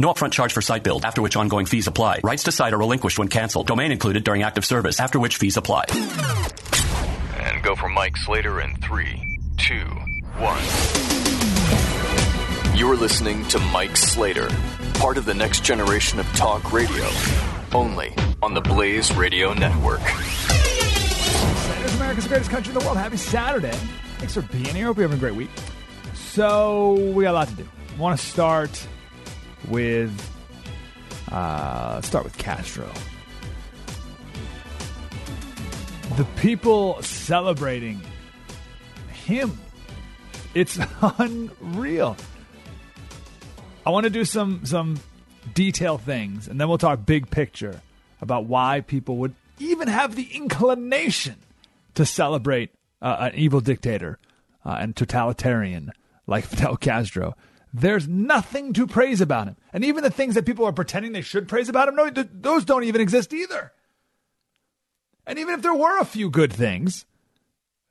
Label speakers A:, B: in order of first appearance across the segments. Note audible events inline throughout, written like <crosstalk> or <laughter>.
A: No upfront charge for site build, after which ongoing fees apply. Rights to site are relinquished when canceled. Domain included during active service, after which fees apply.
B: And go for Mike Slater in three, two, one. You're listening to Mike Slater, part of the next generation of talk radio, only on the Blaze Radio Network.
C: Slater's America's greatest country in the world. Happy Saturday. Thanks for being here. Hope you're having a great week. So, we got a lot to do. I want to start with uh, start with Castro. The people celebrating him. It's <laughs> unreal. I want to do some some detail things, and then we'll talk big picture about why people would even have the inclination to celebrate uh, an evil dictator uh, and totalitarian like <laughs> Fidel Castro. There's nothing to praise about him. And even the things that people are pretending they should praise about him, no, th- those don't even exist either. And even if there were a few good things,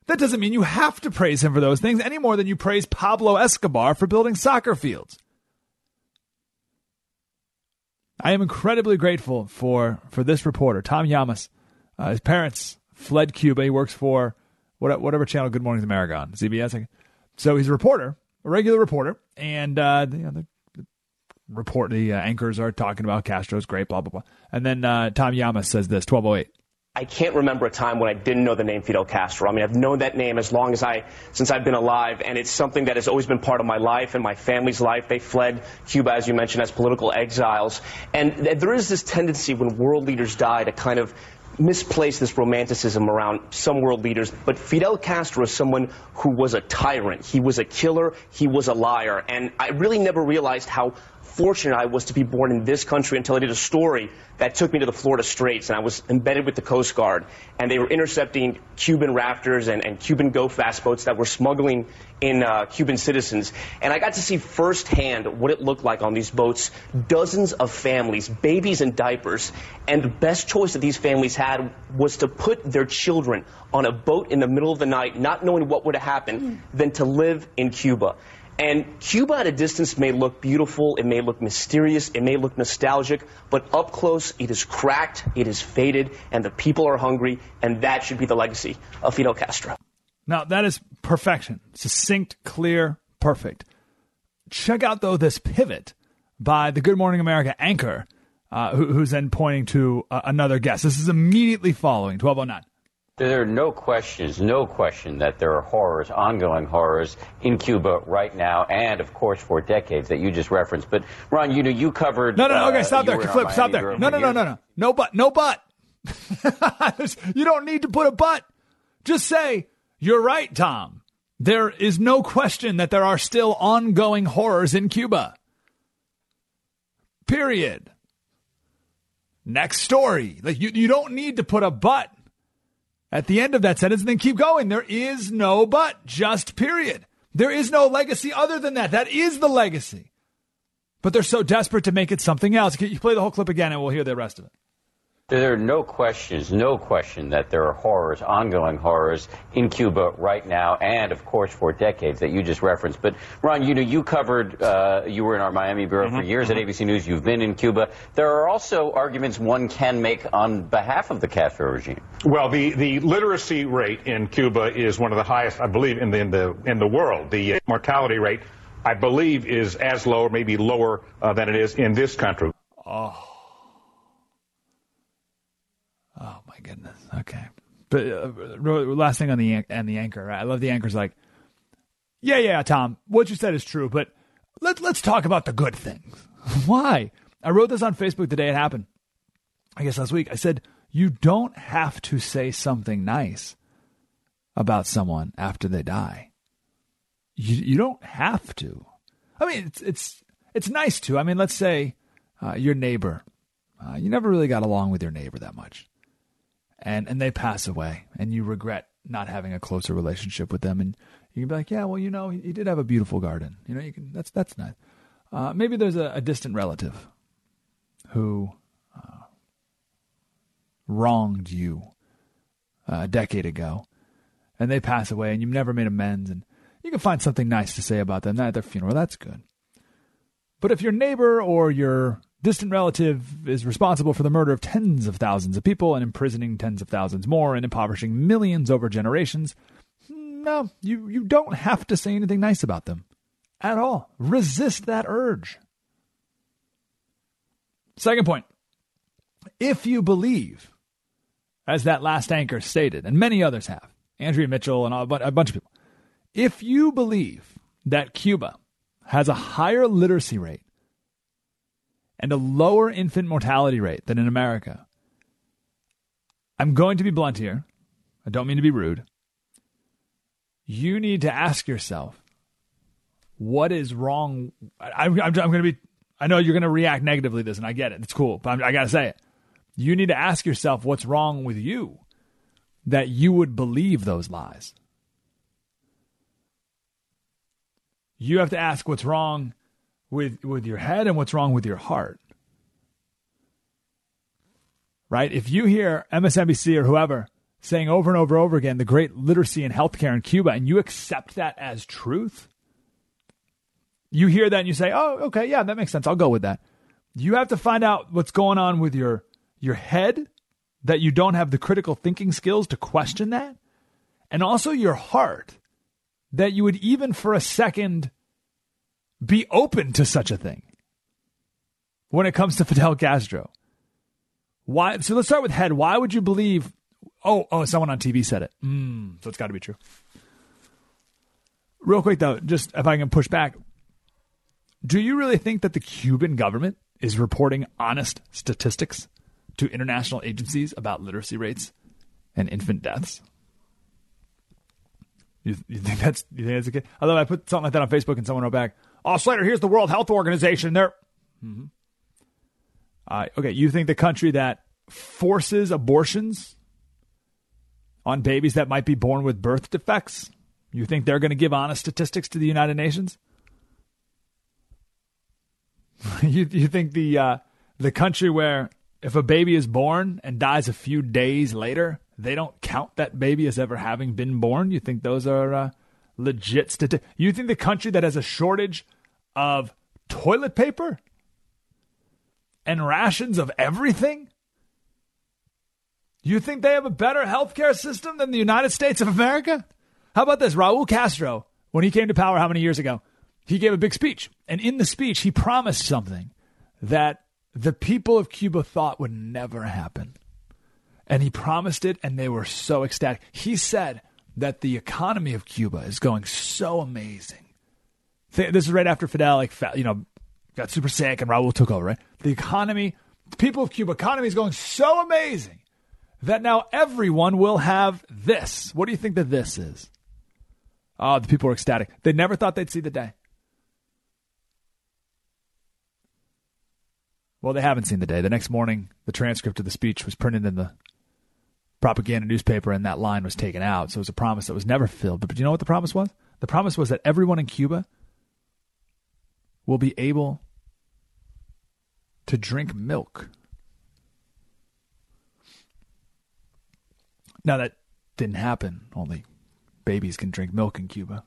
C: that doesn't mean you have to praise him for those things any more than you praise Pablo Escobar for building soccer fields. I am incredibly grateful for, for this reporter, Tom Llamas. Uh, his parents fled Cuba. He works for whatever channel Good Morning America on, CBS. So he's a reporter a regular reporter, and uh, you know, the, the report the uh, anchors are talking about Castro's great, blah blah blah, and then uh, Tom Llamas says this, twelve oh eight.
D: I can't remember a time when I didn't know the name Fidel Castro. I mean, I've known that name as long as I, since I've been alive, and it's something that has always been part of my life and my family's life. They fled Cuba, as you mentioned, as political exiles. And there is this tendency when world leaders die to kind of misplace this romanticism around some world leaders, but Fidel Castro is someone who was a tyrant. He was a killer. He was a liar. And I really never realized how fortunate I was to be born in this country until I did a story that took me to the Florida Straits, and I was embedded with the Coast Guard, and they were intercepting Cuban rafters and, and Cuban Go Fast boats that were smuggling in uh, Cuban citizens. And I got to see firsthand what it looked like on these boats. Dozens of families, babies in diapers, and the best choice that these families had was to put their children on a boat in the middle of the night, not knowing what would happen, mm. than to live in Cuba. And Cuba at a distance may look beautiful, it may look mysterious, it may look nostalgic, but up close it is cracked, it is faded, and the people are hungry, and that should be the legacy of Fidel Castro.
C: Now, that is perfection. Succinct, clear, perfect. Check out, though, this pivot by the Good Morning America anchor, uh, who, who's then pointing to uh, another guest. This is immediately following 1209.
E: There are no questions, no question that there are horrors, ongoing horrors in Cuba right now, and of course for decades that you just referenced. But Ron, you know, you covered.
C: No, no, no. Okay, uh, stop there. Flip, stop there. No, no, no, no, no. No but, no but. <laughs> you don't need to put a but. Just say you're right, Tom. There is no question that there are still ongoing horrors in Cuba. Period. Next story. Like you, you don't need to put a but at the end of that sentence and then keep going. There is no but, just period. There is no legacy other than that. That is the legacy. But they're so desperate to make it something else. You play the whole clip again and we'll hear the rest of it?
E: There are no questions, no question that there are horrors, ongoing horrors in Cuba right now, and of course for decades that you just referenced. But Ron, you know, you covered, uh, you were in our Miami bureau mm-hmm, for years mm-hmm. at ABC News. You've been in Cuba. There are also arguments one can make on behalf of the Castro regime.
F: Well, the, the literacy rate in Cuba is one of the highest, I believe, in the in the in the world. The uh, mortality rate, I believe, is as low or maybe lower uh, than it is in this country.
C: Oh. my goodness. Okay. But uh, last thing on the and the anchor. Right? I love the anchor's like, yeah, yeah, Tom, what you said is true, but let let's talk about the good things. <laughs> Why? I wrote this on Facebook the day it happened. I guess last week. I said you don't have to say something nice about someone after they die. You you don't have to. I mean, it's it's it's nice to. I mean, let's say uh, your neighbor. Uh, you never really got along with your neighbor that much, and and they pass away, and you regret not having a closer relationship with them, and you can be like, yeah, well, you know, he, did have a beautiful garden. You know, you can that's that's nice. Uh, maybe there's a, a, distant relative who uh, wronged you uh, a decade ago, and they pass away, and you've never made amends, and you can find something nice to say about them at their funeral. That's good. But if your neighbor or your distant relative is responsible for the murder of tens of thousands of people and imprisoning tens of thousands more and impoverishing millions over generations, no, you, you don't have to say anything nice about them at all. Resist that urge. Second point if you believe, as that last anchor stated, and many others have, Andrea Mitchell and a bunch of people, if you believe that Cuba has a higher literacy rate and a lower infant mortality rate than in America, I'm going to be blunt here. I don't mean to be rude. You need to ask yourself what is wrong. I, am going to be, I know you're going to react negatively to this, and I get it. It's cool, but I'm, I got to say it. You need to ask yourself what's wrong with you that you would believe those lies. You have to ask what's wrong with with your head and what's wrong with your heart. Right? If you hear MSNBC or whoever saying over and over and over again the great literacy and healthcare in Cuba and you accept that as truth, you hear that and you say, "Oh, okay, yeah, that makes sense. I'll go with that." You have to find out what's going on with your your head that you don't have the critical thinking skills to question that, and also your heart that you would even for a second be open to such a thing when it comes to Fidel Castro. Why? So let's start with head. Why would you believe? Oh, oh, someone on TV said it. Mm, so it's got to be true. Real quick though, just if I can push back, do you really think that the Cuban government is reporting honest statistics to international agencies about literacy rates and infant deaths? You, you think that's you think that's okay? Although I put something like that on Facebook and someone wrote back, "Oh, Slater, here's the World Health Organization. There." Mm-hmm. Uh, okay, you think the country that forces abortions on babies that might be born with birth defects, you think they're going to give honest statistics to the United Nations? <laughs> you you think the uh, the country where if a baby is born and dies a few days later, they don't count that baby as ever having been born? You think those are uh, legit statistics? You think the country that has a shortage of toilet paper and rations of everything? You think they have a better healthcare system than the United States of America? How about this? Raul Castro, when he came to power how many years ago, he gave a big speech. And in the speech, he promised something that the people of Cuba thought would never happen. And he promised it, and they were so ecstatic. He said that the economy of Cuba is going so amazing. This is right after Fidel, like, you know, got super sick and Raul took over, right? The economy, the people of Cuba, economy is going so amazing that now everyone will have this. What do you think that this is? Oh, the people are ecstatic. They never thought they'd see the day. Well, they haven't seen the day. The next morning, the transcript of the speech was printed in the propaganda newspaper, and that line was taken out. So it was a promise that was never fulfilled. But, but you know what the promise was? The promise was that everyone in Cuba will be able to drink milk. Now, that didn't happen. Only babies can drink milk in Cuba.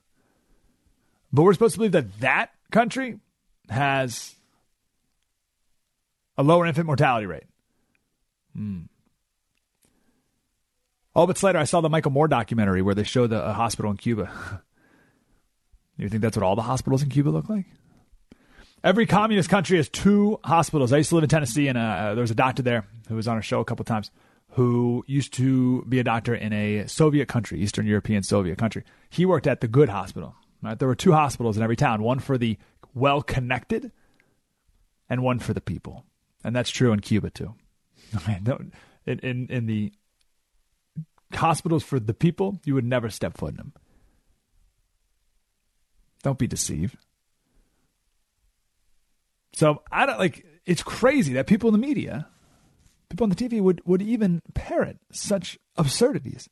C: But we're supposed to believe that that country has a lower infant mortality rate. Hmm. Oh, but Slater, I saw the Michael Moore documentary where they show the hospital in Cuba. <laughs> you think that's what all the hospitals in Cuba look like? Every communist country has two hospitals. I used to live in Tennessee, and uh, there was a doctor there who was on a show a couple times who used to be a doctor in a Soviet country, Eastern European Soviet country. He worked at the Good Hospital. Right? There were two hospitals in every town, one for the well connected and one for the people. And that's true in Cuba too. <laughs> in, in, in the hospitals for the people, you would never step foot in them. Don't be deceived. So I don't like it's crazy that people in the media, people on the TV would, would even parrot such absurdities.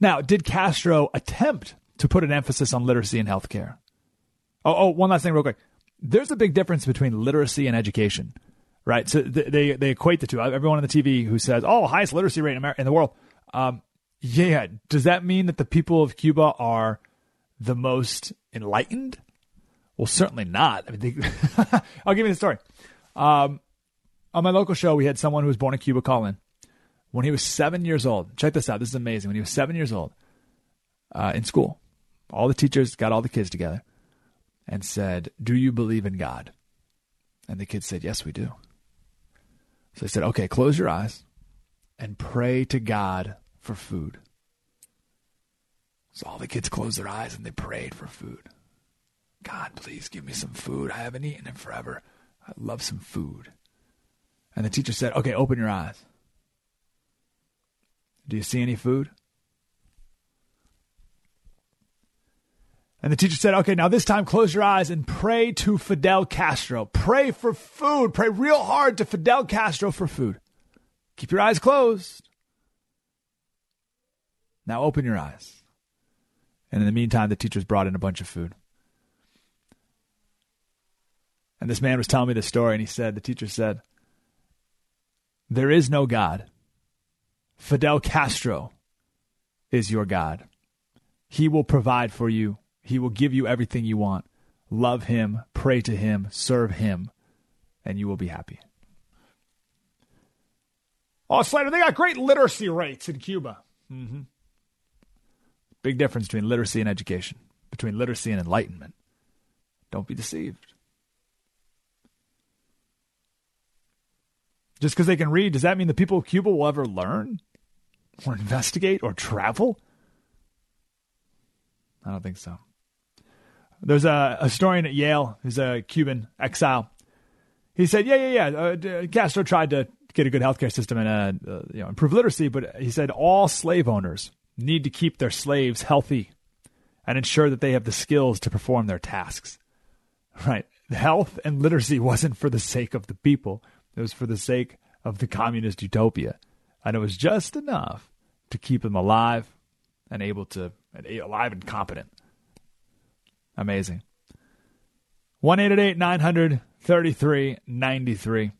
C: Now, did Castro attempt to put an emphasis on literacy in healthcare? Oh, oh, one last thing, real quick. There's a big difference between literacy and education, right? So they they equate the two. Everyone on the TV who says, "Oh, highest literacy rate in America in the world," um, yeah, does that mean that the people of Cuba are the most enlightened? Well, certainly not. I mean, they, <laughs> I'll give you the story. Um, on my local show, we had someone who was born in Cuba call in. When he was seven years old, check this out. This is amazing. When he was seven years old, uh, in school, all the teachers got all the kids together and said, Do you believe in God? And the kids said, Yes, we do. So they said, Okay, close your eyes and pray to God for food. So all the kids closed their eyes and they prayed for food. God, please give me some food. I haven't eaten in forever. I love some food. And the teacher said, Okay, open your eyes. Do you see any food? And the teacher said, Okay, now this time close your eyes and pray to Fidel Castro. Pray for food. Pray real hard to Fidel Castro for food. Keep your eyes closed. Now open your eyes. And in the meantime, the teachers brought in a bunch of food. And this man was telling me the story, and he said, the teacher said, There is no God. Fidel Castro is your God. He will provide for you, He will give you everything you want. Love Him, pray to Him, serve Him, and you will be happy. Oh, Slater, they got great literacy rates in Cuba. Mm-hmm. Big difference between literacy and education, between literacy and enlightenment. Don't be deceived. Just because they can read, does that mean the people of Cuba will ever learn or investigate or travel? I don't think so. There's a, historian at Yale who's a Cuban exile. He said, "Yeah, yeah, yeah. Uh, Castro tried to get a good healthcare system and uh, uh, you know, improve literacy, but he said all slave owners need to keep their slaves healthy and ensure that they have the skills to perform their tasks. <laughs> Right? Health and literacy wasn't for the sake of the people; it was for the sake of the communist utopia. And it was just enough to keep him alive and able to, and alive and competent. Amazing. 1 900 3393.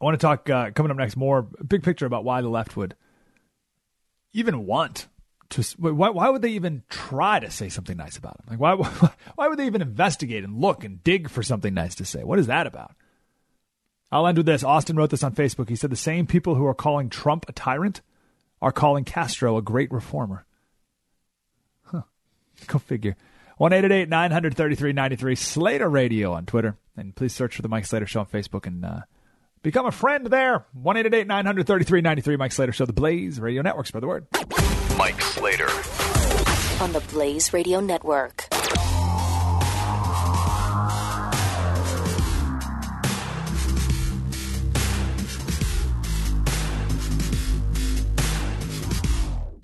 C: I want to talk, uh, coming up next, more big picture about why the left would even want to. Why, why would they even try to say something nice about him? Like, why, <laughs> why would they even investigate and look and dig for something nice to say? What is that about? I'll end with this. Austin wrote this on Facebook. He said the same people who are calling Trump a tyrant are calling Castro a great reformer. Huh. Go figure. 1 933 93 Slater Radio on Twitter. And please search for the Mike Slater Show on Facebook and uh, become a friend there. 1 933 93 Mike Slater Show, the Blaze Radio Network. Spread the word.
B: Mike Slater.
G: On the Blaze Radio Network.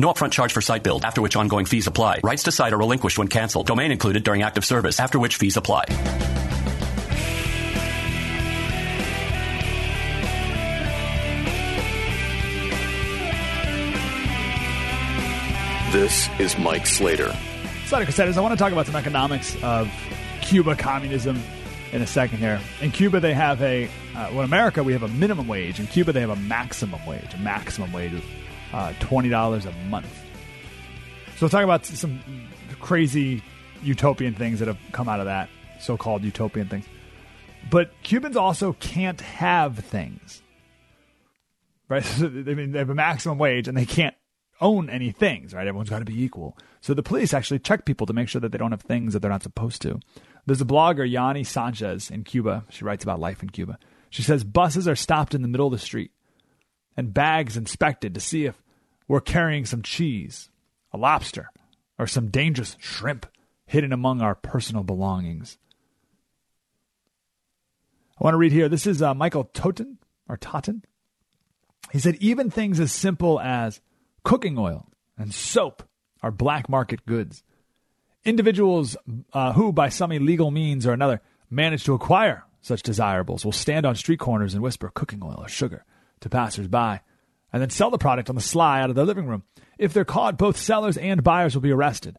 A: No upfront charge for site build, after which ongoing fees apply. Rights to site are relinquished when canceled. Domain included during active service, after which fees apply.
B: This is Mike Slater.
C: Slater Crusaders, I want to talk about some economics of Cuba communism in a second here. In Cuba, they have a, uh, well, in America, we have a minimum wage. In Cuba, they have a maximum wage, a maximum wage of uh, $20 a month. So we'll talk about some crazy utopian things that have come out of that, so called utopian things. But Cubans also can't have things. Right? <laughs> I mean, they have a maximum wage and they can't own any things, right? Everyone's got to be equal. So the police actually check people to make sure that they don't have things that they're not supposed to. There's a blogger, Yoani Sanchez, in Cuba. She writes about life in Cuba. She says buses are stopped in the middle of the street and bags inspected to see if we're carrying some cheese, a lobster, or some dangerous shrimp hidden among our personal belongings. I want to read here. This is uh, Michael Totten or Totten. He said even things as simple as cooking oil and soap are black market goods. Individuals uh, who, by some illegal means or another, manage to acquire such desirables will stand on street corners and whisper cooking oil or sugar to passers-by, and then sell the product on the sly out of their living room. If they're caught, both sellers and buyers will be arrested.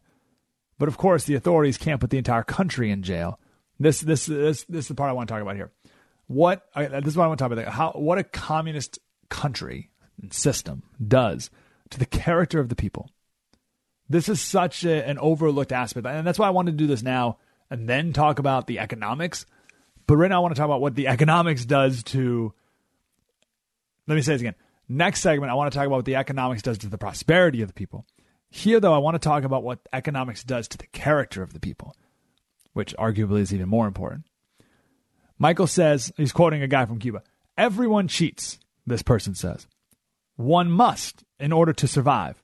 C: But of course, the authorities can't put the entire country in jail. This, this, this, this is the part I want to talk about here. What this is what I want to talk about. How what a communist country and system does to the character of the people. This is such a, an overlooked aspect, and that's why I want to do this now and then talk about the economics. But right now, I want to talk about what the economics does to. Let me say this again. Next segment, I want to talk about what the economics does to the prosperity of the people. Here, though, I want to talk about what economics does to the character of the people, which arguably is even more important. Michael says, he's quoting a guy from Cuba Everyone cheats, this person says. One must in order to survive.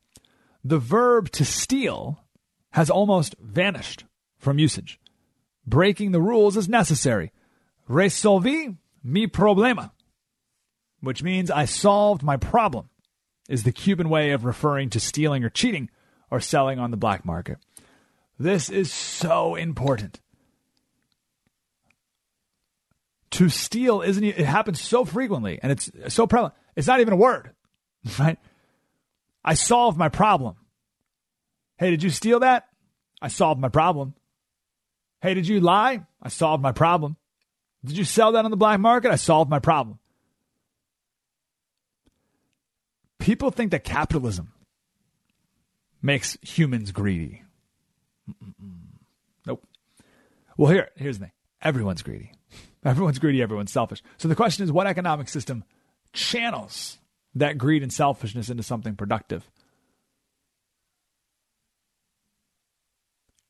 C: The verb to steal has almost vanished from usage. Breaking the rules is necessary. Resolvi mi problema, which means I solved my problem, is the Cuban way of referring to stealing or cheating or selling on the black market. This is so important. To steal isn't it happens so frequently and it's so prevalent. It's not even a word. <laughs> Right? I solved my problem. Hey, did you steal that? I solved my problem. Hey, did you lie? I solved my problem. Did you sell that on the black market? I solved my problem. People think that capitalism makes humans greedy. Mm-mm. Nope. Well, here, here's the thing everyone's greedy. <laughs> Everyone's greedy, everyone's selfish. So the question is what economic system channels that greed and selfishness into something productive?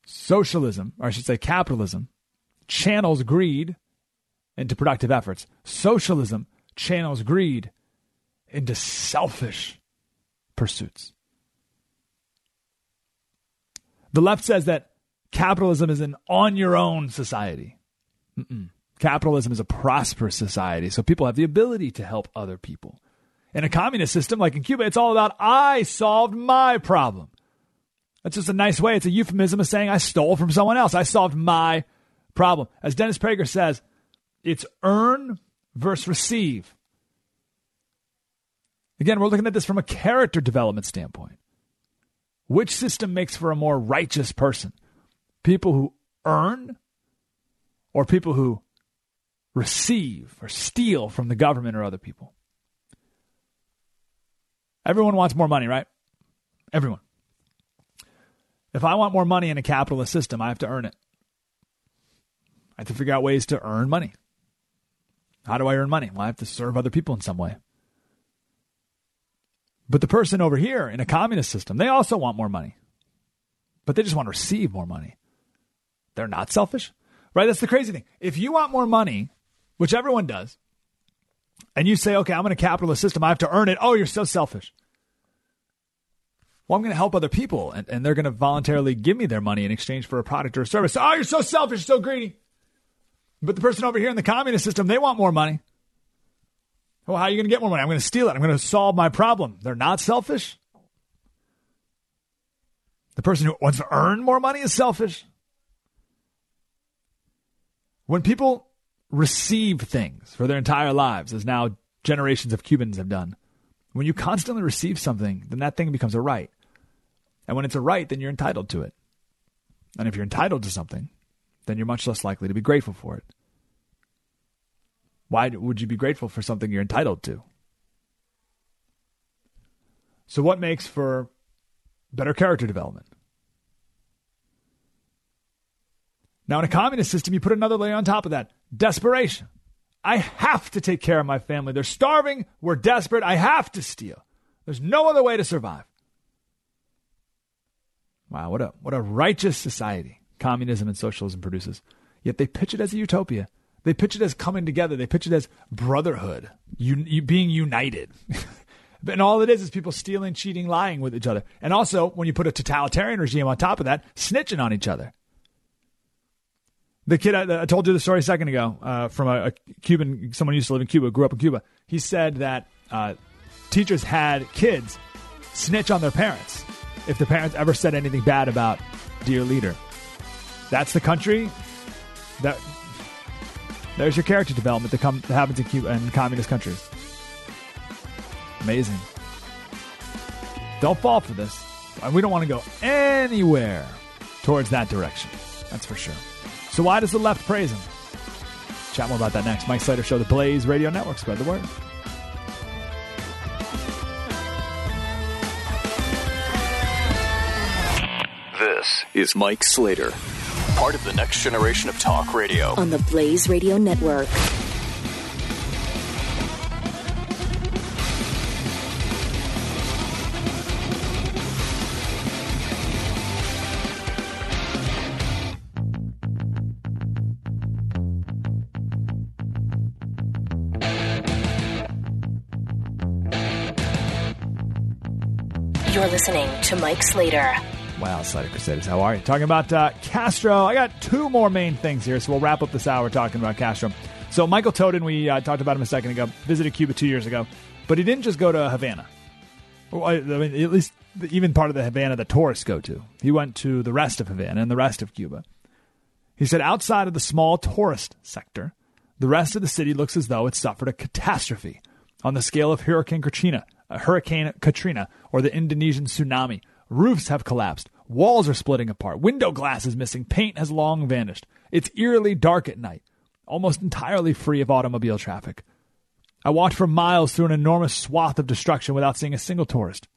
C: Socialism, or I should say capitalism, channels greed into productive efforts. Socialism channels greed into selfish pursuits. The left says that capitalism is an on your own society. Mm-mm. Capitalism is a prosperous society, so people have the ability to help other people. In a communist system like in Cuba, it's all about I solved my problem. That's just a nice way. It's a euphemism of saying I stole from someone else. I solved my problem. As Dennis Prager says, it's earn versus receive. Again, we're looking at this from a character development standpoint. Which system makes for a more righteous person? People who earn or people who receive or steal from the government or other people? Everyone wants more money, right? Everyone. If I want more money in a capitalist system, I have to earn it. I have to figure out ways to earn money. How do I earn money? Well, I have to serve other people in some way. But the person over here in a communist system, they also want more money. But they just want to receive more money. They're not selfish, right? That's the crazy thing. If you want more money, which everyone does, and you say, okay, I'm in a capitalist system, I have to earn it. Oh, you're so selfish. Well, I'm going to help other people, and, and they're going to voluntarily give me their money in exchange for a product or a service. Oh, you're so selfish, so greedy. But the person over here in the communist system, they want more money. Well, how are you going to get more money? I'm going to steal it. I'm going to solve my problem. They're not selfish. The person who wants to earn more money is selfish. When people receive things for their entire lives, as now generations of Cubans have done, when you constantly receive something, then that thing becomes a right. And when it's a right, then you're entitled to it. And if you're entitled to something, then you're much less likely to be grateful for it. Why would you be grateful for something you're entitled to? So, what makes for better character development? Now, in a communist system, you put another layer on top of that desperation. I have to take care of my family. They're starving. We're desperate. I have to steal. There's no other way to survive. Wow, what a, what a righteous society communism and socialism produces. Yet they pitch it as a utopia. They pitch it as coming together. They pitch it as brotherhood, un- being united. <laughs> and all it is is people stealing, cheating, lying with each other. And also, when you put a totalitarian regime on top of that, snitching on each other. The kid I, I told you the story a second ago uh, from a, a, Cuban, someone used to live in Cuba, grew up in Cuba. He said that uh, teachers had kids snitch on their parents if the parents ever said anything bad about dear leader. That's the country that there's your character development that, come, that happens in Cuba communist countries. Amazing. Don't fall for this. And we don't want to go anywhere towards that direction. That's for sure. So why does the left praise him? Chat more about that next. Mike Slater Show, the Blaze Radio Network. Spread the word.
B: This is Mike Slater part of the next generation of talk radio.
G: On the Blaze Radio Network. You're listening to Mike Slater.
C: Wow, Slater Crusaders, how are you? Talking about uh, Castro. I got two more main things here, so we'll wrap up this hour talking about Castro. So, Michael Totten, we uh, talked about him a second ago, visited Cuba two years ago, but he didn't just go to Havana. Well, I mean, at least even part of the Havana the tourists go to. He went to the rest of Havana and the rest of Cuba. He said, outside of the small tourist sector, the rest of the city looks as though it suffered a catastrophe on the scale of Hurricane Katrina, uh, Hurricane Katrina, or the Indonesian tsunami Roofs have collapsed. Walls are splitting apart. Window glass is missing. Paint has long vanished. It's eerily dark at night, almost entirely free of automobile traffic. I walked for miles through an enormous swath of destruction without seeing a single tourist.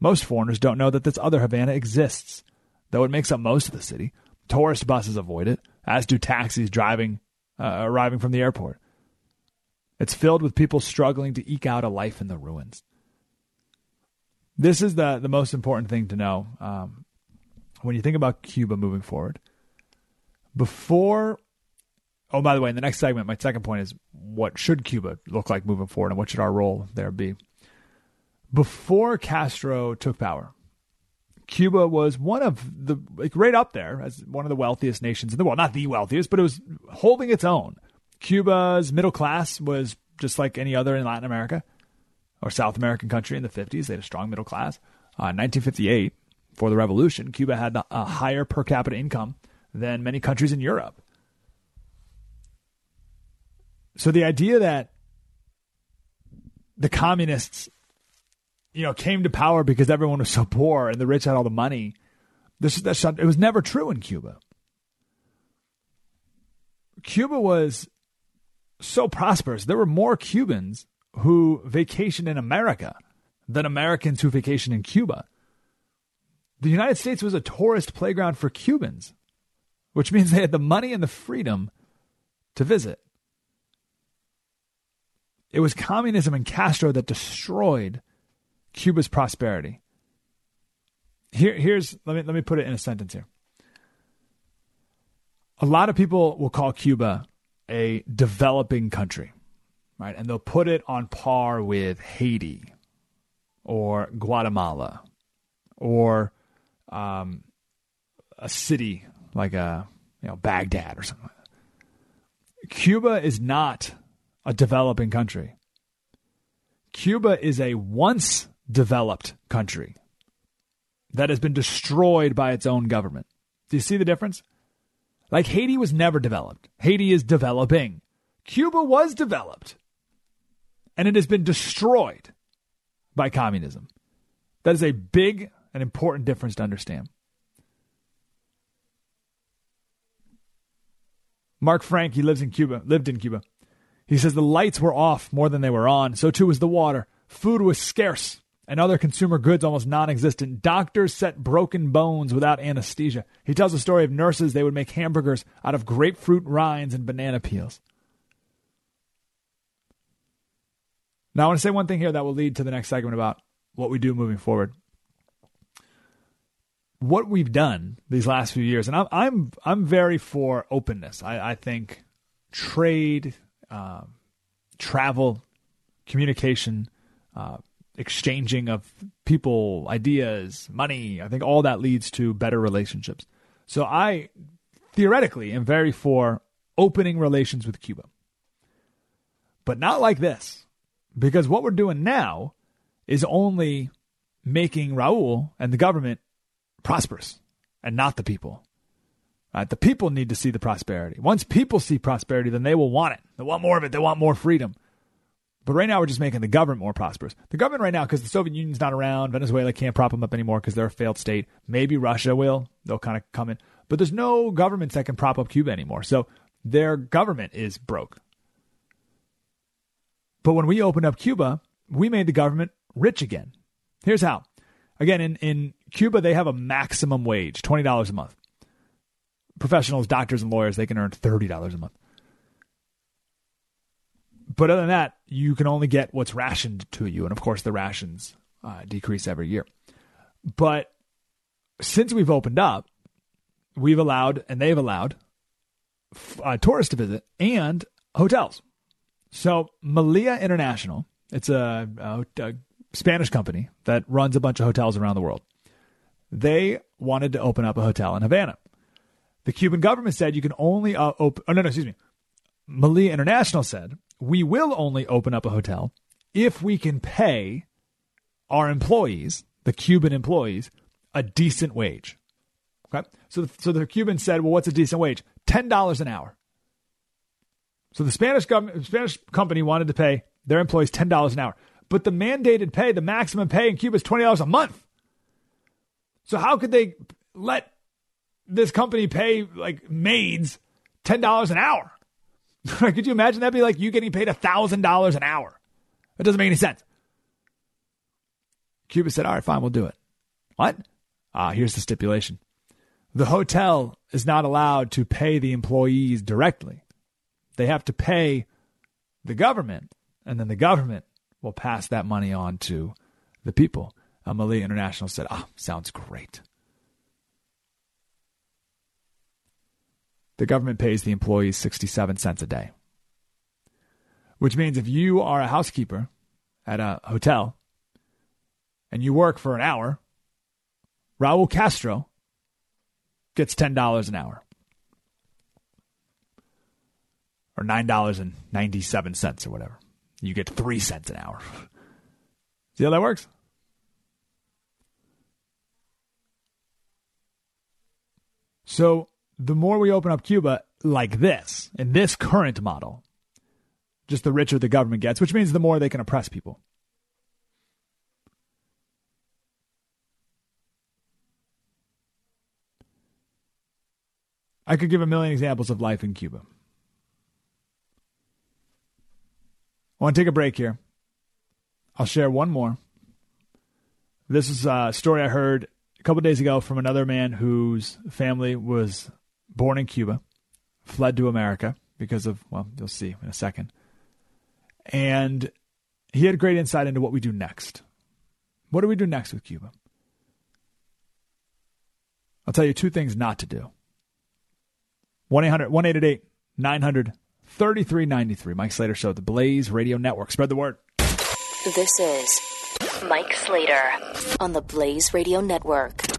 C: Most foreigners don't know that this other Havana exists, though it makes up most of the city. Tourist buses avoid it, as do taxis driving uh, arriving from the airport. It's filled with people struggling to eke out a life in the ruins. This is the the most important thing to know um, when you think about Cuba moving forward. Before, oh, by the way, in the next segment, my second point is what should Cuba look like moving forward, and what should our role there be? Before Castro took power, Cuba was one of the like right up there as one of the wealthiest nations in the world. Not the wealthiest, but it was holding its own. Cuba's middle class was just like any other in Latin America or South American country in the 50s. They had a strong middle class. Uh, 1958, for the revolution, Cuba had a higher per capita income than many countries in Europe. So the idea that the communists, you know, came to power because everyone was so poor and the rich had all the money, this that's it was never true in Cuba. Cuba was so prosperous. There were more Cubans who vacation in America than Americans who vacation in Cuba. The United States was a tourist playground for Cubans, which means they had the money and the freedom to visit. It was communism and Castro that destroyed Cuba's prosperity. Here, here's let me let me put it in a sentence here. A lot of people will call Cuba a developing country right? And they'll put it on par with Haiti or Guatemala or um, a city like a you know Baghdad or something. Cuba is not a developing country. Cuba is a once developed country. that has been destroyed by its own government. Do you see the difference? Like Haiti was never developed. Haiti is developing. Cuba was developed. And it has been destroyed by communism. That is a big and important difference to understand. Mark Frank, he lives in Cuba, lived in Cuba. He says the lights were off more than they were on. So too was the water. Food was scarce and other consumer goods almost non existent. Doctors set broken bones without anesthesia. He tells the story of nurses, they would make hamburgers out of grapefruit rinds and banana peels. Now, I want to say one thing here that will lead to the next segment about what we do moving forward. What we've done these last few years, and I'm I'm I'm very for openness. I, I think trade, uh, travel, communication, uh, exchanging of people, ideas, money. I think all that leads to better relationships. So I theoretically am very for opening relations with Cuba. But not like this. Because what we're doing now is only making Raul and the government prosperous and not the people. Right? The people need to see the prosperity. Once people see prosperity, then they will want it. They want more of it. They want more freedom. But right now, we're just making the government more prosperous. The government right now, because the Soviet Union's not around, Venezuela can't prop them up anymore because they're a failed state. Maybe Russia will. They'll kind of come in. But there's no governments that can prop up Cuba anymore. So their government is broke. But when we opened up Cuba, we made the government rich again. Here's how. Again, in, in Cuba, they have a maximum wage, $20 a month. Professionals, doctors, and lawyers, they can earn $30 a month. But other than that, you can only get what's rationed to you. And of course, the rations uh, decrease every year. But since we've opened up, we've allowed, and they've allowed, uh, tourists to visit and hotels. So, Melia International, it's a, a, a Spanish company that runs a bunch of hotels around the world. They wanted to open up a hotel in Havana. The Cuban government said you can only uh, open. Oh no, no, excuse me. Melia International said we will only open up a hotel if we can pay our employees, the Cuban employees, a decent wage. Okay? So, so the Cubans said, well, what's a decent wage? $10 an hour. So the Spanish government, Spanish company wanted to pay their employees $10 an hour. But the mandated pay, the maximum pay in Cuba is $20 a month. So how could they let this company pay like maids $10 an hour? <laughs> Could you imagine that be like you getting paid $1,000 an hour? That doesn't make any sense. Cuba said, all right, fine, we'll do it. What? Ah, here's the stipulation. The hotel is not allowed to pay the employees directly. They have to pay the government, and then the government will pass that money on to the people. Melia International said, ah, sounds great. the government pays the employees 67 cents a day. Which means if you are a housekeeper at a hotel and you work for an hour, Raul Castro gets $10 an hour. Or $9.97 or whatever. You get 3 cents an hour. See how that works? So the more we open up Cuba like this, in this current model, just the richer the government gets, which means the more they can oppress people. I could give a million examples of life in Cuba. I want to take a break here. I'll share one more. This is a story I heard a couple days ago from another man whose family was born in Cuba, fled to America because of, well, you'll see in a second. And he had great insight into what we do next. What do we do next with Cuba? I'll tell you two things not to do 1 800 1888 900 3393. Mike Slater Show, the Blaze Radio Network. Spread the word.
G: This is Mike Slater on the Blaze Radio Network.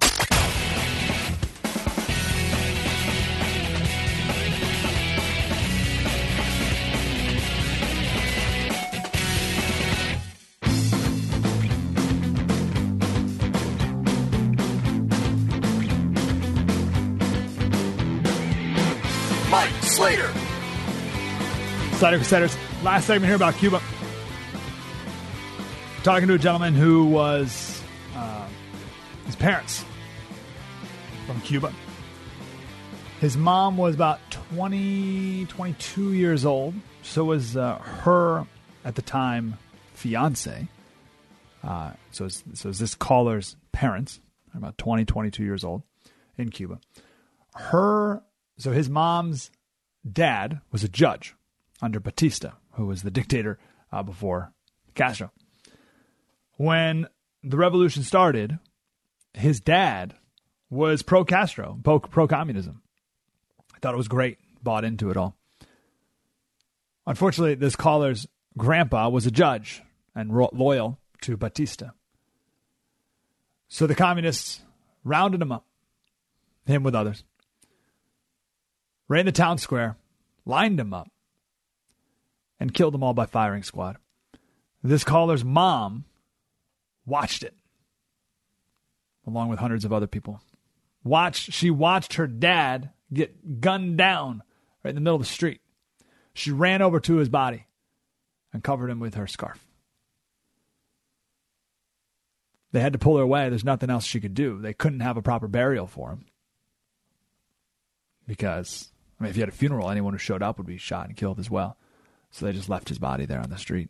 C: Crusaders. Last segment here about Cuba. Talking to a gentleman who was uh, his parents from Cuba. His mom was about 20, 22 years old. So was uh, her, at the time, fiance. Uh, so, is, so is this caller's parents, about 20, 22 years old in Cuba. Her, so his mom's dad was a judge under Batista, who was the dictator uh, before Castro. When the revolution started, his dad was pro Castro, pro communism. I thought it was great, bought into it all. Unfortunately, this caller's grandpa was a judge and ro- loyal to Batista. So the communists rounded him up, him with others, ran the town square, lined him up, and killed them all by firing squad. This caller's mom watched it, along with hundreds of other people. Watched, she watched her dad get gunned down right in the middle of the street. She ran over to his body and covered him with her scarf. They had to pull her away. There's nothing else she could do. They couldn't have a proper burial for him. Because, I mean, if you had a funeral, anyone who showed up would be shot and killed as well. So they just left his body there on the street.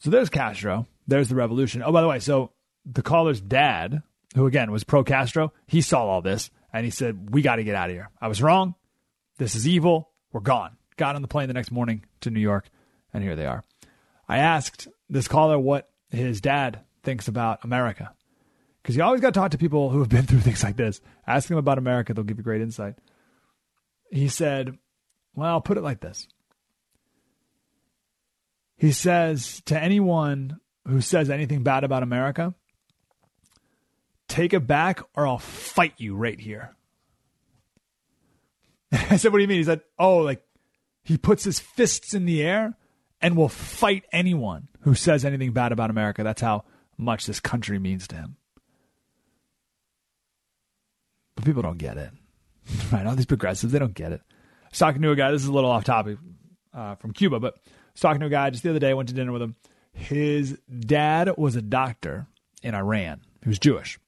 C: So there's Castro. There's the revolution. Oh, by the way, so the caller's dad, who again was pro Castro, he saw all this and he said, We got to get out of here. I was wrong. This is evil. We're gone. Got on the plane the next morning to New York, and here they are. I asked this caller what his dad thinks about America. Because you always got to talk to people who have been through <laughs> things like this. Ask them about America, they'll give you great insight. He said, Well, I'll put it like this. He says to anyone who says anything bad about America, take it back or I'll fight you right here. <laughs> I said, What do you mean? He said, Oh, like he puts his fists in the air and will fight anyone who says anything bad about America. That's how much this country means to him. But people don't get it. <laughs> Right? All these progressives, they don't get it. I was talking to a guy, this is a little off topic uh, from Cuba, but I was talking to a guy just the other day, went to dinner with him. His dad was a doctor in Iran. He was Jewish.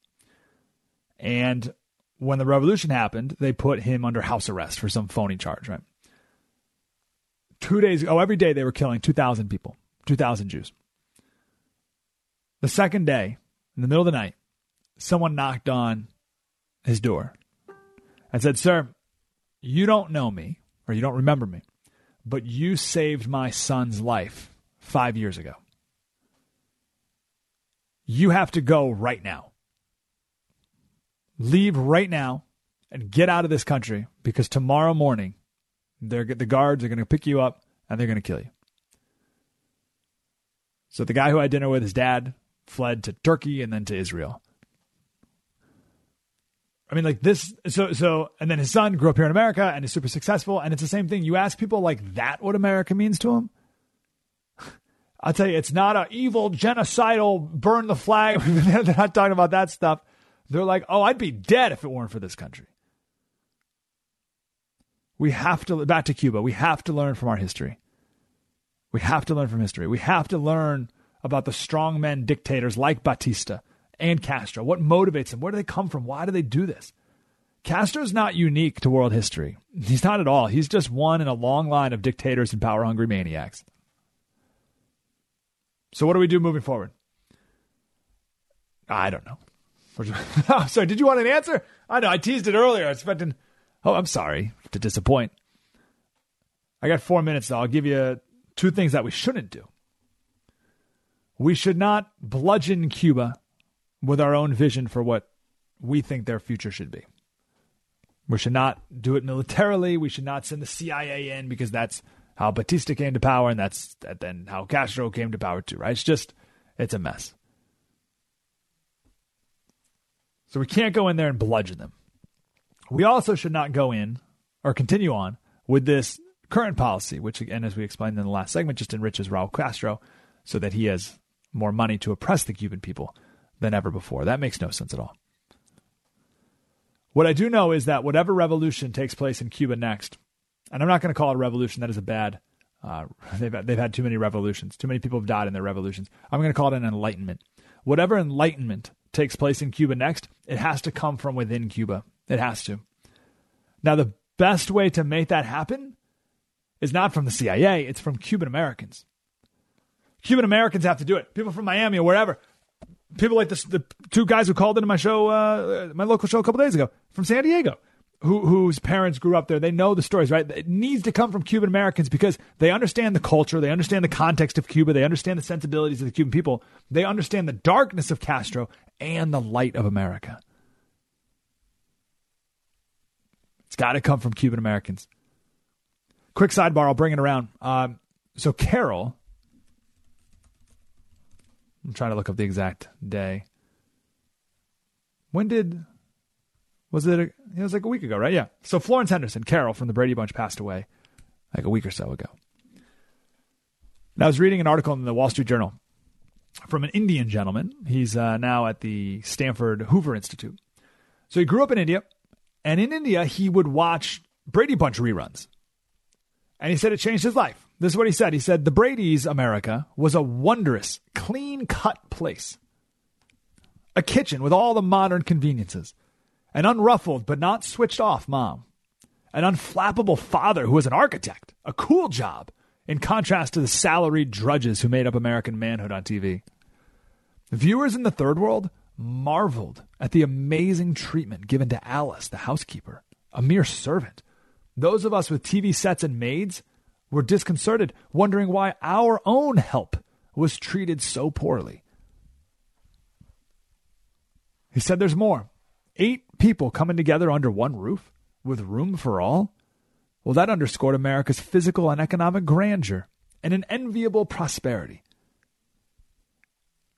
C: And when the revolution happened, they put him under house arrest for some phony charge, right? Two days oh, every day they were killing 2,000 people, 2,000 Jews. The second day, in the middle of the night, someone knocked on his door and said, Sir, you don't know me or you don't remember me, but you saved my son's life five years ago. You have to go right now. Leave right now and get out of this country because tomorrow morning they're, the guards are going to pick you up and they're going to kill you. So the guy who I had dinner with, his dad, fled to Turkey and then to Israel. I mean, like this. So, so, and then his son grew up here in America and is super successful. And it's the same thing. You ask people like that what America means to them. <laughs> I'll tell you, it's not a evil, genocidal, burn the flag. <laughs> They're not talking about that stuff. They're like, oh, I'd be dead if it weren't for this country. We have to, back to Cuba, we have to learn from our history. We have to learn from history. We have to learn about the strongmen dictators like Batista and Castro. What motivates them? Where do they come from? Why do they do this? Castro's not unique to world history. He's not at all. He's just one in a long line of dictators and power hungry maniacs. So, what do we do moving forward? I don't know. <laughs> oh, sorry, did you want an answer? I know, I teased it earlier. I was expecting. Oh, I'm sorry to disappoint. I got four minutes, though. I'll give you two things that we shouldn't do. We should not bludgeon Cuba with our own vision for what we think their future should be. We should not do it militarily. We should not send the CIA in because that's how Batista came to power, and that's then how Castro came to power too. Right? It's just it's a mess. So we can't go in there and bludgeon them. We also should not go in or continue on with this current policy, which again, as we explained in the last segment, just enriches Raul Castro so that he has more money to oppress the Cuban people than ever before. That makes no sense at all. What I do know is that whatever revolution takes place in Cuba next, and I'm not going to call it a revolution. That is a bad. Uh, <laughs> they've they've had too many revolutions. Too many people have died in their revolutions. I'm going to call it an enlightenment. Whatever enlightenment takes place in Cuba next, it has to come from within Cuba. It has to. Now, the best way to make that happen is not from the CIA. It's from Cuban Americans. Cuban Americans have to do it. People from Miami or wherever. People like this, the two guys who called into my show, uh, my local show a couple days ago from San Diego, who, whose parents grew up there. They know the stories, right? It needs to come from Cuban Americans because they understand the culture, they understand the context of Cuba, they understand the sensibilities of the Cuban people, they understand the darkness of Castro and the light of America. It's got to come from Cuban Americans. Quick sidebar, I'll bring it around. Um, so Carol I'm trying to look up the exact day. When did was it? A, it was like a week ago, right? Yeah. So Florence Henderson, Carol from the Brady Bunch, passed away like a week or so ago. And I was reading an article in the Wall Street Journal from an Indian gentleman. He's uh, now at the Stanford Hoover Institute. So he grew up in India, and in India he would watch Brady Bunch reruns, and he said it changed his life. This is what he said. He said, The Brady's America was a wondrous, clean cut place. A kitchen with all the modern conveniences. An unruffled but not switched off mom. An unflappable father who was an architect. A cool job, in contrast to the salaried drudges who made up American manhood on TV. Viewers in the third world marveled at the amazing treatment given to Alice, the housekeeper, a mere servant. Those of us with TV sets and maids were disconcerted, wondering why our own help was treated so poorly. He said there's more. Eight people coming together under one roof with room for all? Well, that underscored America's physical and economic grandeur and an enviable prosperity.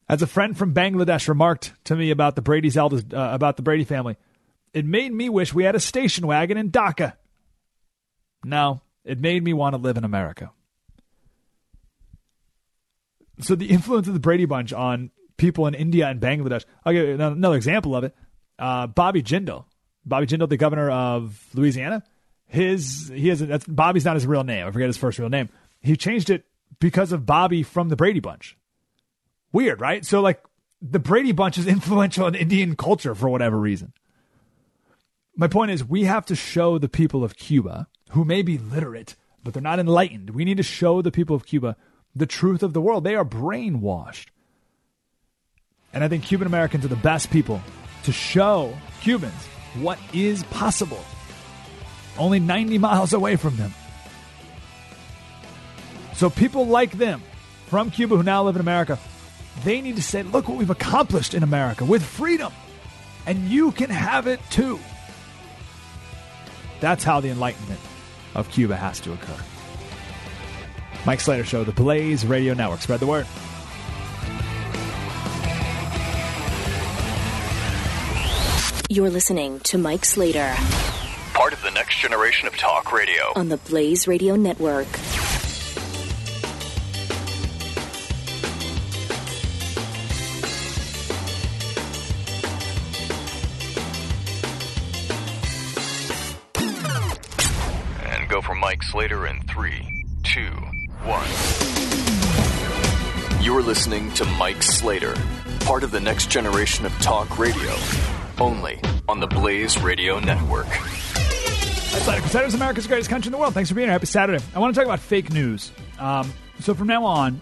C: As a friend from Bangladesh remarked to me about the Brady's eldest, uh, about the Brady family, it made me wish we had a station wagon in Dhaka. No, it made me want to live in America. So the influence of the Brady Bunch on people in India and Bangladesh. I'll give you another example of it. Uh, Bobby Jindal, Bobby Jindal, the governor of Louisiana. His he has Bobby's not his real name. I forget his first real name. He changed it because of Bobby from the Brady Bunch. Weird, right? So like the Brady Bunch is <laughs> influential in Indian culture for whatever reason. My point is, we have to show the people of Cuba who may be literate, but they're not enlightened. We need to show the people of Cuba the truth of the world. They are brainwashed. And I think Cuban Americans are the best people to show Cubans what is possible. Only 90 miles away from them. So people like them from Cuba who now live in America, they need to say, look what we've accomplished in America with freedom. And you can have it too. That's how the Enlightenment of Cuba has to occur. Mike Slater Show, the Blaze Radio Network. Spread the word.
G: You're listening to Mike Slater
B: Part of the next generation of talk radio.
G: on the Blaze Radio Network.
B: Mike Slater in three, two, one. You're listening to Mike Slater, part of the next generation of talk radio. Only on the Blaze Radio Network.
C: That's Slater Crusaders, America's greatest country in the world. Thanks for being here. Happy Saturday. I want to talk about fake news. Um, so from now on,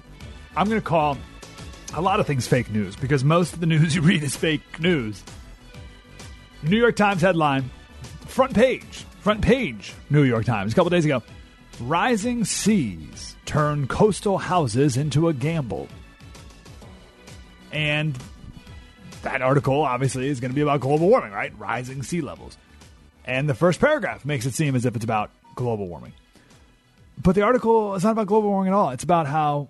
C: I'm going to call a lot of things fake news because most of the <laughs> news you read is fake news. New York Times headline, front page, front page, New York Times, a couple days ago. Rising seas turn coastal houses into a gamble. And that article obviously is going to be about global warming, right? Rising sea levels. And the first paragraph makes it seem as if it's about global warming. But the article is not about global warming at all. It's about how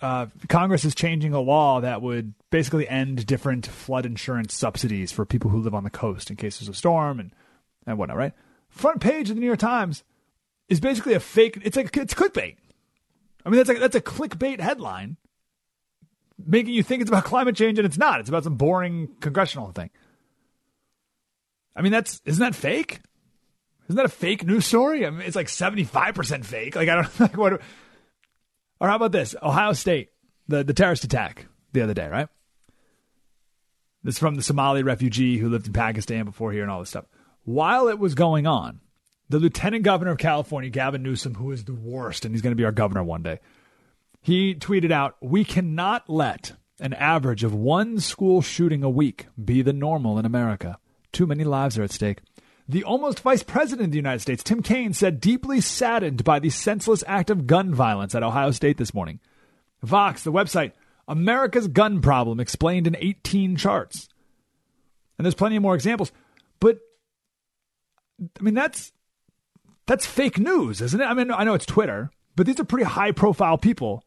C: uh, Congress is changing a law that would basically end different flood insurance subsidies for people who live on the coast in case there's a storm and, and whatnot, right? Front page of the New York Times is basically a fake. It's like it's clickbait. I mean, that's like that's a clickbait headline, making you think it's about <laughs> climate change and it's not. It's about some boring congressional thing. I mean, that's isn't that fake? Isn't that a fake news story? I mean, it's like seventy five percent fake. Like I don't <laughs> like what. Or how about this? Ohio State, the the terrorist attack the other day, right? This is from the Somali refugee who lived in Pakistan before here and all this stuff. While it was going on, the lieutenant governor of California, Gavin Newsom, who is the worst, and he's going to be our governor one day, he tweeted out, We cannot let an average of one school shooting a week be the normal in America. Too many lives are at stake. The almost vice president of the United States, Tim Kaine, said deeply saddened by the senseless act of gun violence at Ohio State this morning. Vox, the website, America's gun problem explained in 18 charts. And there's plenty of more examples. I mean that's that's fake news, isn't it? I mean I know it's Twitter, but these are pretty high profile people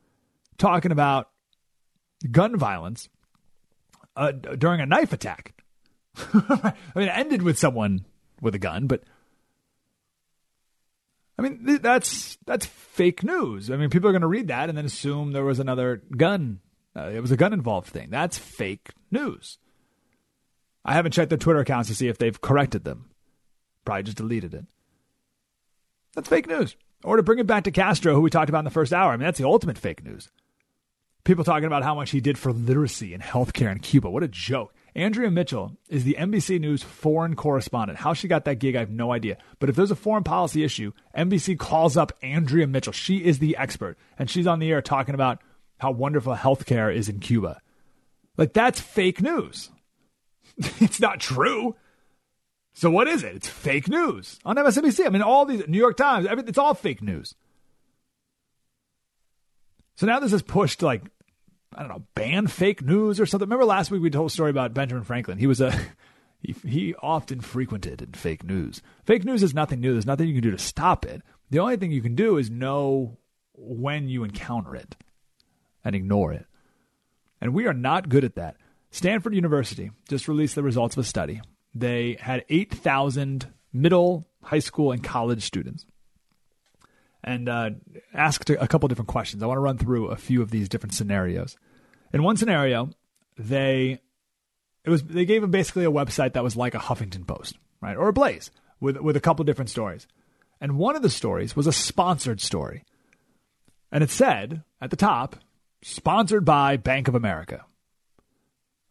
C: talking about gun violence uh, during a knife attack. <laughs> I mean, it ended with someone with a gun, but I mean th- that's that's fake news. I mean, people are going to read that and then assume there was another gun. Uh, it was a gun involved thing. That's fake news. I haven't checked their Twitter accounts to see if they've corrected them. Probably just deleted it. That's fake news. Or to bring it back to Castro, who we talked about in the first hour. I mean, that's the ultimate fake news. People talking about how much he did for literacy and healthcare in Cuba. What a joke. Andrea Mitchell is the NBC News foreign correspondent. How she got that gig, I have no idea. But if there's a foreign policy issue, NBC calls up Andrea Mitchell. She is the expert. And she's on the air talking about how wonderful healthcare is in Cuba. Like, that's fake news. <laughs> it's not true. So what is it? It's fake news on MSNBC. I mean, all these New York Times, everything, it's all fake news. So now this is pushed like I don't know, ban fake news or something. Remember last week we told a story about Benjamin Franklin. He was a <laughs> he, he often frequented in fake news. Fake news is nothing new. There's nothing you can do to stop it. The only thing you can do is know when you encounter it and ignore it. And we are not good at that. Stanford University just released the results of a study. They had 8,000 middle, high school, and college students and uh, asked a couple different questions. I want to run through a few of these different scenarios. In one scenario, they it was they gave them basically a website that was like a Huffington Post, right, or a Blaze with with a couple different stories. And one of the stories was a sponsored story, and it said at the top, "Sponsored by Bank of America,"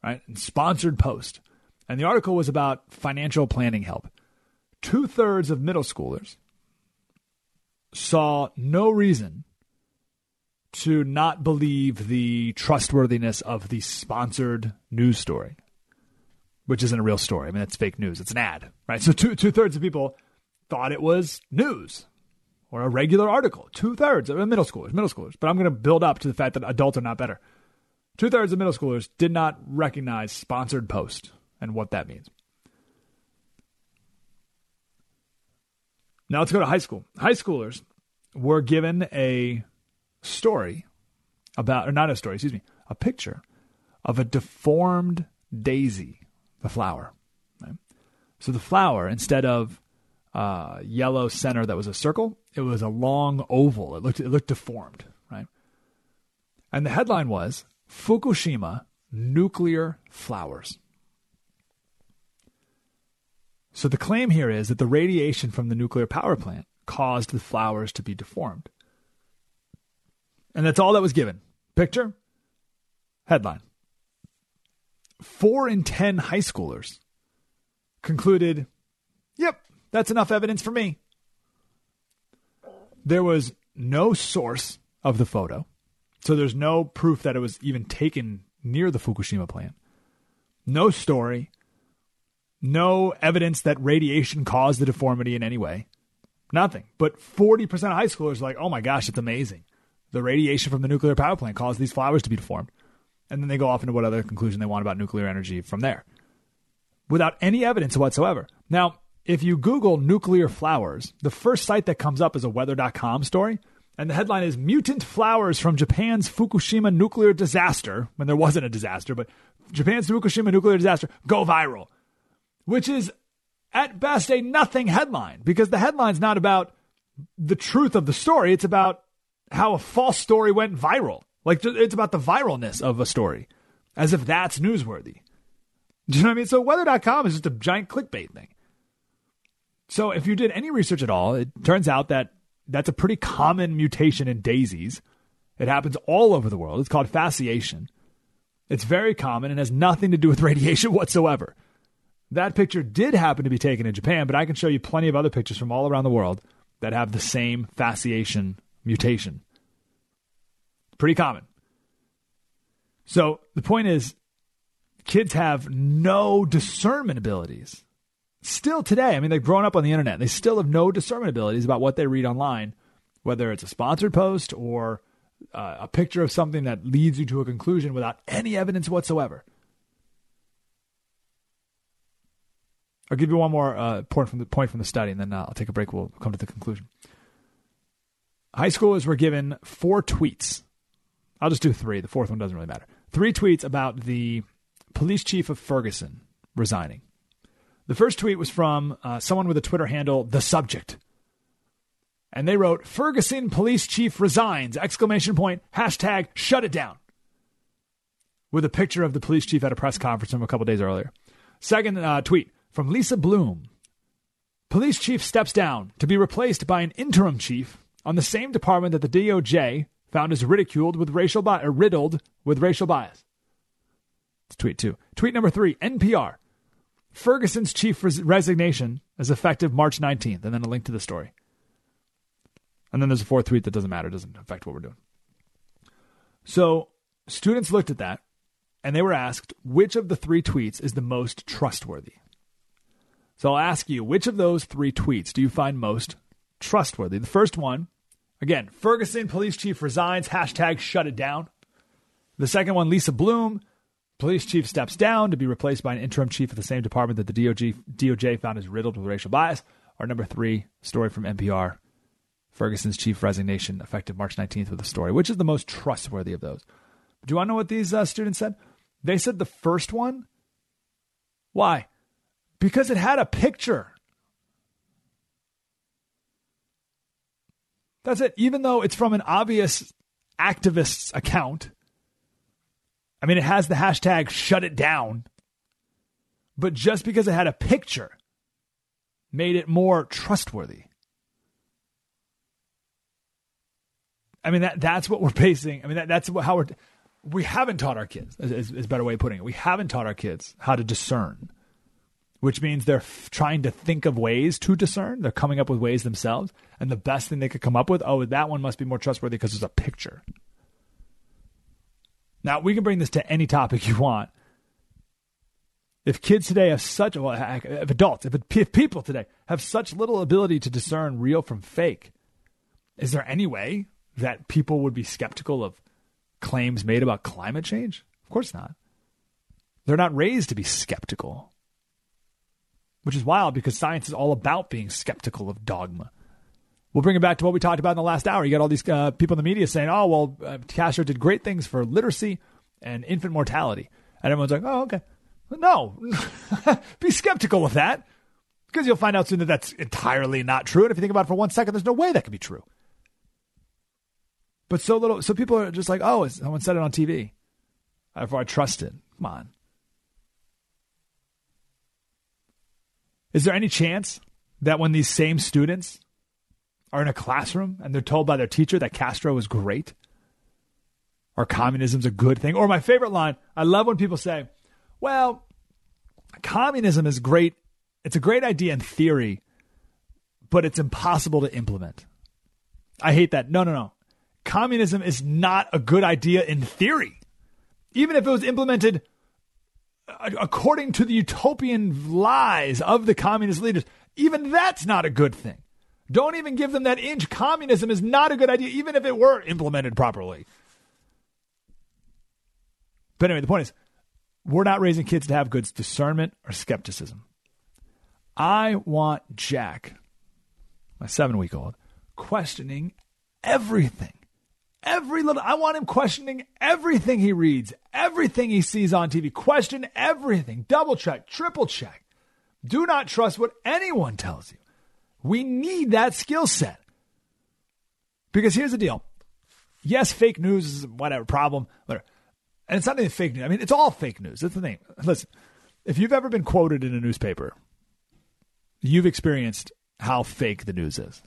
C: right, and sponsored post. And the article was about financial planning help. Two thirds of middle schoolers saw no reason to not believe the trustworthiness of the sponsored news story, which isn't a real story. I mean, it's fake news. It's an ad, right? So two thirds of people thought it was news or a regular article. Two thirds of middle schoolers, middle schoolers. But I'm going to build up to the fact that adults are not better. Two thirds of middle schoolers did not recognize sponsored post and what that means. Now let's go to high school. High schoolers were given a story about, or not a story, excuse me, a picture of a deformed daisy, the flower. Right? So the flower, instead of uh, yellow center that was a circle, it was a long oval. It looked it looked deformed, right? And the headline was Fukushima nuclear flowers. So the claim here is that the radiation from the nuclear power plant caused the flowers to be deformed. And that's all that was given. Picture, headline. Four in 10 high schoolers concluded, yep, that's enough evidence for me. There was no source of the photo. So there's no proof that it was even taken near the Fukushima plant. No story, no evidence that radiation caused the deformity in any way. Nothing. But 40% of high schoolers are like, oh my gosh, it's amazing. The radiation from the nuclear power plant caused these flowers to be deformed. And then they go off into what other conclusion they want about nuclear energy from there without any evidence whatsoever. Now, if you Google nuclear flowers, the first site that comes up is a weather.com story. And the headline is Mutant Flowers from Japan's Fukushima Nuclear Disaster, when there wasn't a disaster, but Japan's Fukushima Nuclear Disaster go viral which is at best a nothing headline because the headline's not about the truth of the story. It's about how a false story went viral. Like it's about the viralness of a story, as if that's newsworthy. Do you know what I mean? So weather.com is just a giant clickbait thing. So, if you did any research at all, it turns out that that's a pretty common mutation in daisies. It happens all over the world. It's called fasciation. It's very common and has nothing to do with <laughs> radiation whatsoever. That picture did happen to be taken in Japan, but I can show you plenty of other pictures from all around the world that have the same fasciation mutation. Pretty common. So the point is, kids have no discernment abilities. Still today, I mean, they've grown up on the internet. They still have no discernment abilities about what they read online, whether it's a sponsored post or uh, a picture of something that leads you to a conclusion without any evidence whatsoever. I'll give you one more uh, point from the point from the study, and then uh, I'll take a break. We'll come to the conclusion. High schoolers were given four tweets. I'll just do three. The fourth one doesn't really matter. Three tweets about the police chief of Ferguson resigning. The first tweet was from uh, someone with a Twitter handle, the subject. And they wrote, Ferguson police chief resigns, exclamation point, hashtag shut it down. With a picture of the police chief at a press conference from a couple days earlier. Second uh, tweet from Lisa Bloom. Police chief steps down to be replaced by an interim chief on the same department that the DOJ found is ridiculed with racial or riddled with racial bias. It's tweet two. Tweet number three, NPR. Ferguson's chief res- resignation is effective March 19th, and then a link to the story. And then there's a fourth tweet that doesn't matter, doesn't affect what we're doing. So students looked at that and they were asked which of the three tweets is the most trustworthy. So I'll ask you, which of those three tweets do you find most trustworthy? The first one, again, Ferguson police chief resigns, hashtag shut it down. The second one, Lisa Bloom, Police chief steps down to be replaced by an interim chief of the same department that the DOJ, DOJ found is riddled with racial bias. Our number three story from NPR Ferguson's chief resignation effective March 19th with a story. Which is the most trustworthy of those? Do you want to know what these uh, students said? They said the first one. Why? Because it had a picture. That's it. Even though it's from an obvious activist's account, I mean, it has the hashtag shut it down, but just because it had a picture made it more trustworthy. I mean, that that's what we're basing. I mean, that, that's how we're. We haven't taught our kids, is, is, a better way of putting it. We haven't taught our kids how to discern, which means they're f- trying to think of ways to discern. They're coming up with ways themselves. And the best thing they could come up with, oh, that one must be more trustworthy because there's a picture. Now, we can bring this to any topic you want. If kids today have such, well, if adults, if, if people today have such little ability to discern real from fake, is there any way that people would be skeptical of claims made about climate change? Of course not. They're not raised to be skeptical, which is wild because science is all about being skeptical of dogma. We'll bring it back to what we talked about in the last hour. You got all these uh, people in the media saying, "Oh, well, uh, Castro did great things for literacy and infant mortality," and everyone's like, "Oh, okay." No, <laughs> be skeptical of that because you'll find out soon that that's entirely not true. And if you think about it for one second, there's no way that could be true. But so little, so people are just like, "Oh, someone said it on TV." Therefore, I trust it. Come on. Is there any chance that when these same students are in a classroom and they're told by their teacher that Castro is great or communism's a good thing. Or my favorite line, I love when people say, well, communism is great. It's a great idea in theory, but it's impossible to implement. I hate that. No, no, no. Communism is not a good idea in theory. Even if it was implemented according to the utopian lies of the communist leaders, even that's not a good thing. Don't even give them that inch. Communism is not a good idea, even if it were implemented properly. But anyway, the point is, we're not raising kids to have good discernment or skepticism. I want Jack, my seven week old, questioning everything. Every little, I want him questioning everything he reads, everything he sees on TV. Question everything. Double check, triple check. Do not trust what anyone tells you. We need that skill set. Because here's the deal. Yes, fake news is whatever problem, whatever. And it's not even fake news. I mean, it's all fake news. That's the thing. Listen, if you've ever been quoted in a newspaper, you've experienced how fake the news is.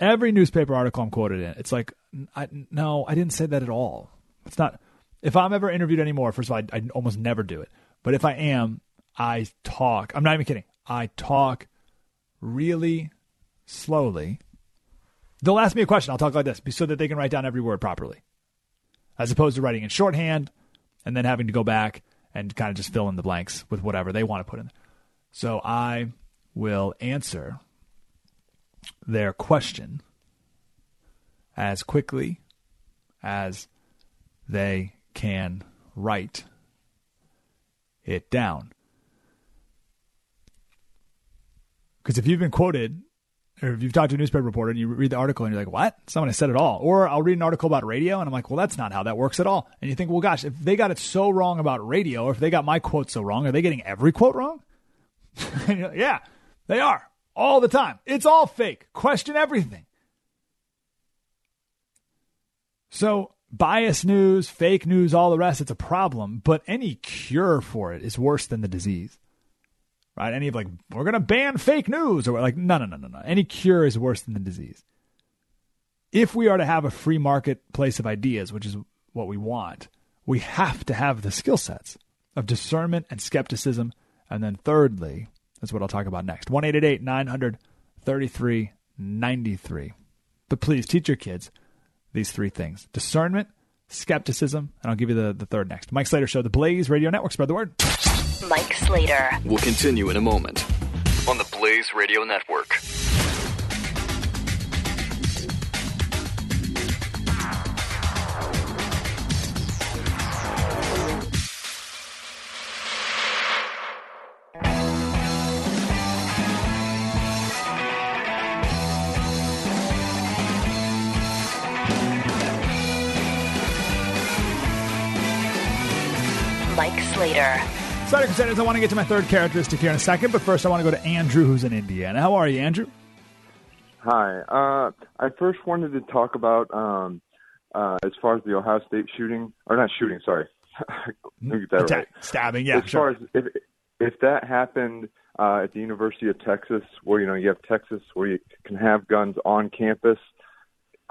C: Every newspaper article I'm quoted in, it's like, I, no, I didn't say that at all. It's not. If I'm ever interviewed anymore, first of all, I, I almost never do it. But if I am, I talk. I'm not even kidding. I talk really slowly. They'll ask me a question. I'll talk like this so that they can write down every word properly, as opposed to writing in shorthand and then having to go back and kind of just fill in the blanks with whatever they want to put in. So I will answer their question as quickly as they can write it down. Because if you've been quoted, or if you've talked to a newspaper reporter and you read the article and you're like, what? Someone has said it all. Or I'll read an article about radio and I'm like, well, that's not how that works at all. And you think, well, gosh, if they got it so wrong about radio, or if they got my quote so wrong, are they getting every quote wrong? <laughs> like, yeah, they are all the time. It's all fake. Question everything. So, bias news, fake news, all the rest, it's a problem. But any cure for it is worse than the disease. Right? Any of like, we're going to ban fake news or like, no, no, no, no, no. Any cure is worse than the disease. If we are to have a free marketplace of ideas, which is what we want, we have to have the skill sets of discernment and skepticism. And then, thirdly, that's what I'll talk about next. 1 900 3393. But please teach your kids these three things discernment, skepticism, and I'll give you the, the third next. Mike Slater Show, the Blaze Radio Network. Spread the word.
G: Mike Slater.
B: We'll continue in a moment on the Blaze Radio Network.
G: Mike Sorry,
C: Slater Crusaders, I want to get to my third characteristic here in a second, but first I want to go to Andrew, who's in Indiana. How are you, Andrew?
H: Hi. Uh, I first wanted to talk about um, uh, as far as the Ohio State shooting, or not shooting, sorry. <laughs> Let me get that
C: Attack,
H: right.
C: stabbing, yeah,
H: As
C: sure.
H: far as if if that happened uh, at the University of Texas, where you know you have Texas, where you can have guns on campus,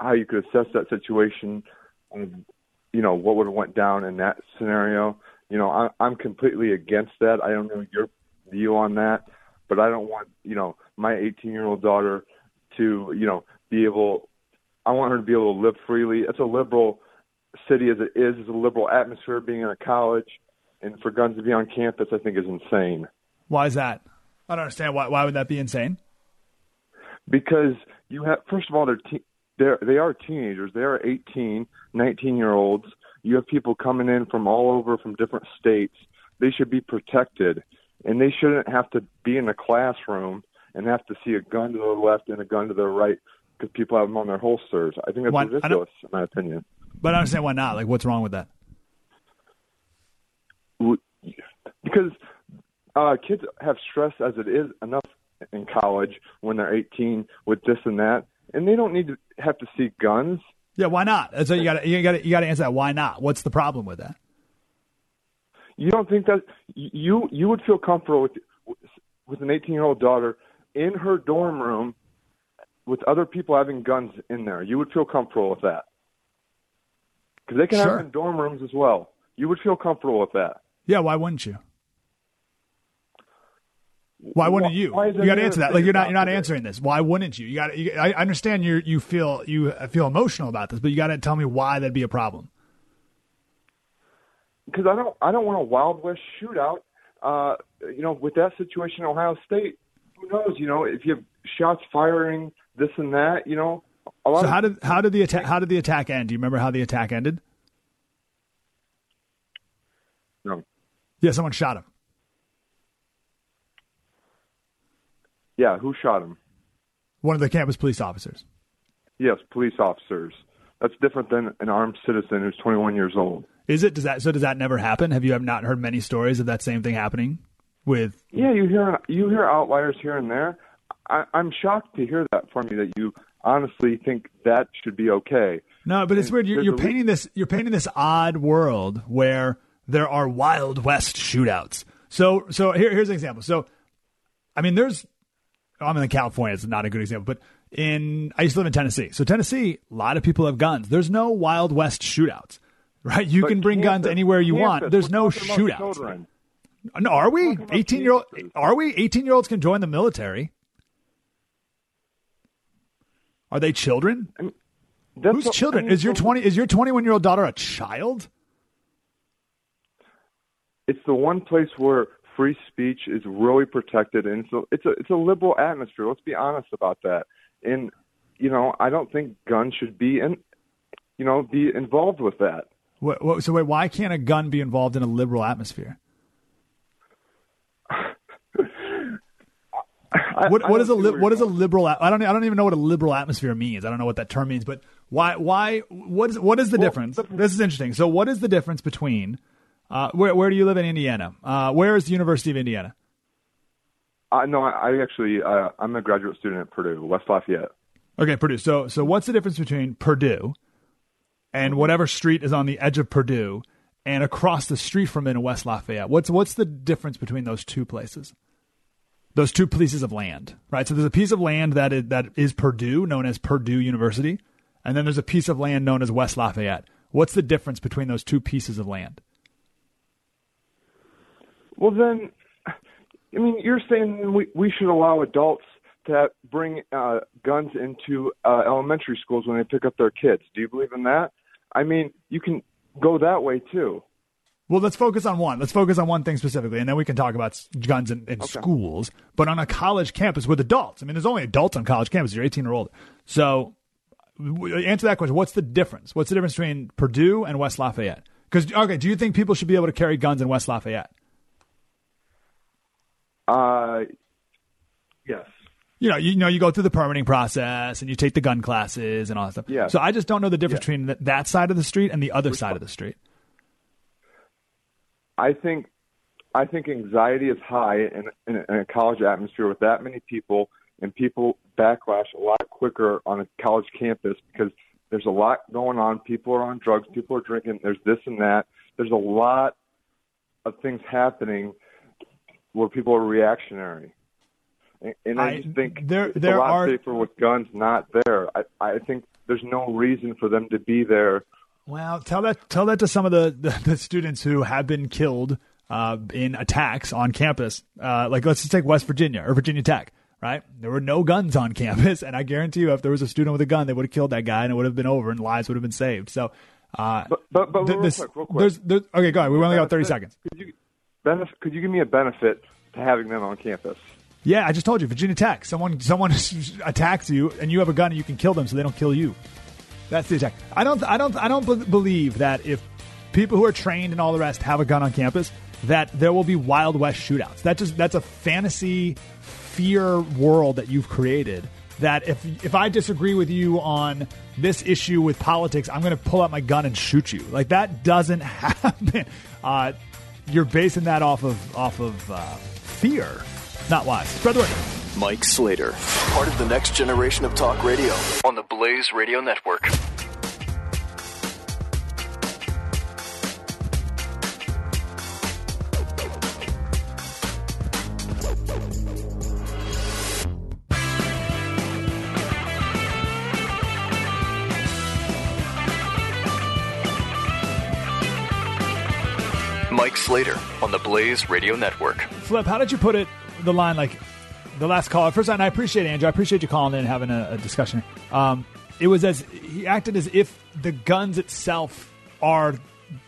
H: how you could assess that situation, and you know what would have went down in that scenario. You know, I, I'm completely against that. I don't know your view on that, but I don't want you know my 18 year old daughter to you know be able. I want her to be able to live freely. It's a liberal city as it is. It's a liberal atmosphere being in a college, and for guns to be on campus, I think is insane.
C: Why is that? I don't understand. Why, why would that be insane?
H: because you have first of all they're te- they're they are teenagers they are 18 19 year olds you have people coming in from all over from different states they should be protected and they shouldn't have to be in a classroom and have to see a gun to the left and a gun to the right because people have them on their holsters i think that's
C: Why-
H: ridiculous in my opinion
C: But I understand why not. Like, what's wrong with that?
H: because uh, kids have stress as it is enough in college when they're 18 with this and that, and they don't need to have to see guns.
C: Yeah, why not? So you got to you got to you got to answer that. Why not? What's the problem with that?
H: You don't think that you you would feel comfortable with with an 18 year old daughter in her dorm room with other people having guns in there? You would feel comfortable with that because they can have
C: Sure.
H: them in dorm rooms as well. You would feel comfortable with that.
C: Yeah, why wouldn't you? Why wouldn't you?
H: why
C: you got to answer that. Like you're not you're not answering this. Why wouldn't you? You got. You, I I understand you you feel you feel emotional about this, but you got to tell me why that'd be a problem.
H: because I don't I don't want a Wild West shootout. Uh, you know, with that situation in Ohio State, who knows? You know, if you have shots firing, this and that. You know, a lot
C: So
H: of
C: how did how did the attack how did the attack end? Do you remember how the attack ended?
H: No.
C: Yeah, someone shot him.
H: Yeah, who shot him?
C: One of the campus police officers.
H: Yes, police officers. That's different than an armed citizen who's 21 years old.
C: Is it? Does that so? Does that never happen? Have you have not heard many stories of that same thing happening with?
H: Yeah, you hear you hear outliers here and there. I, I'm shocked to hear that from you that you honestly think that should be okay.
C: No, but it's
H: And
C: weird. You're, you're painting this. You're painting this odd world where there are Wild West shootouts. So, so here, here's an example. So, I mean, there's I'm in California. It's not a good example, but in I used to live in Tennessee. So Tennessee, a lot of people have guns. There's no Wild West shootouts, right? You
H: But
C: can bring guns anywhere you want. There's no shootouts. No, are we? 18 year old? Are we? 18 year olds can join the military. Are they children?
H: That's
C: Who's
H: what-
C: children?
H: I mean,
C: is your 20? Is your 21 year old daughter a child?
H: It's the one place where free speech is really protected, and so it's a it's a liberal atmosphere. Let's be honest about that. And you know, I don't think guns should be in, you know, be involved with that.
C: What, what, so wait, why can't a gun be involved in a liberal atmosphere? what
H: I
C: what is a li- what is a liberal? I don't I don't even know what a liberal atmosphere means. I don't know what that term means. But why why what is what is the difference? This is interesting. So what is the difference between uh, where where do you live in Indiana? Uh, where is the University of Indiana?
H: Uh, no, I, I actually uh, I'm a graduate student at Purdue, West Lafayette.
C: Okay, Purdue. So so what's the difference between Purdue and whatever street is on the edge of Purdue and across the street from it in West Lafayette? What's what's the difference between those two places? Those two pieces of land, right? So there's a piece of land that is, that is Purdue, known as Purdue University, and then there's a piece of land known as West Lafayette. What's the difference between those two pieces of land?
H: Well, then, I mean, you're saying we we should allow adults to bring uh, guns into uh, elementary schools when they pick up their kids. Do you believe in that? I mean, you can go that way too.
C: Well, let's focus on one. Let's focus on one thing specifically, and then we can talk about guns in, in schools. But on a college campus with adults, I mean, there's only adults on college campus. You're 18 or older. So, answer that question. What's the difference? What's the difference between Purdue and West Lafayette? Because okay, do you think people should be able to carry guns in West Lafayette?
H: Uh, yes.
C: You know, you know, you go through the permitting process and you take the gun classes and all that stuff.
H: Yeah.
C: So I just don't know the difference between th- that side of the street and the other side of the street.
H: I think I think anxiety is high in, in, in a college atmosphere with that many people, and people backlash a lot quicker on a college campus because there's a lot going on. People are on drugs, people are drinking. There's this and that. There's a lot of things happening where people are reactionary, and, and I,
C: I-
H: just think
C: there-
H: it's
C: there
H: a lot
C: are-
H: safer with guns not there. I, I think there's no reason for them to be there.
C: Well, tell that tell that to some of the, the, the students who have been killed uh, in attacks on campus. Uh, like let's just take West Virginia or Virginia Tech. Right, there were no guns on campus, <laughs> and I guarantee you, if there was a student with a gun, they would have killed that guy, and it would have been over, and lives would have been saved. So, uh,
H: But but, but
C: th-
H: real
C: this-
H: quick, real quick.
C: there's, there's, okay, go ahead. We only got thirty seconds.
H: You, benefit, could you give me a benefit to having them on campus?
C: Yeah, I just told you, Virginia Tech. Someone <laughs> someone attacks you, and you have a gun, and you can kill them, so they don't kill you. That's the attack. I don't I don't I don't believe that if people who are trained and all the rest have a gun on campus, that there will be Wild West shootouts. That just that's a fantasy fear world that you've created. That if if I disagree with you on this issue with politics, I'm going to pull out my gun and shoot you. Like that doesn't <laughs> happen. Uh, you're basing that off of off of uh, fear, not wise. Spread the word.
B: Mike Slater, part of the next generation of talk radio on the Blaze Radio Network. Mike Slater on the Blaze Radio Network.
C: Flip, how did you put it? The line like the last call. First, and I appreciate Andrew. I appreciate you calling in and having a, a discussion. Um, it was as he acted as if the guns itself are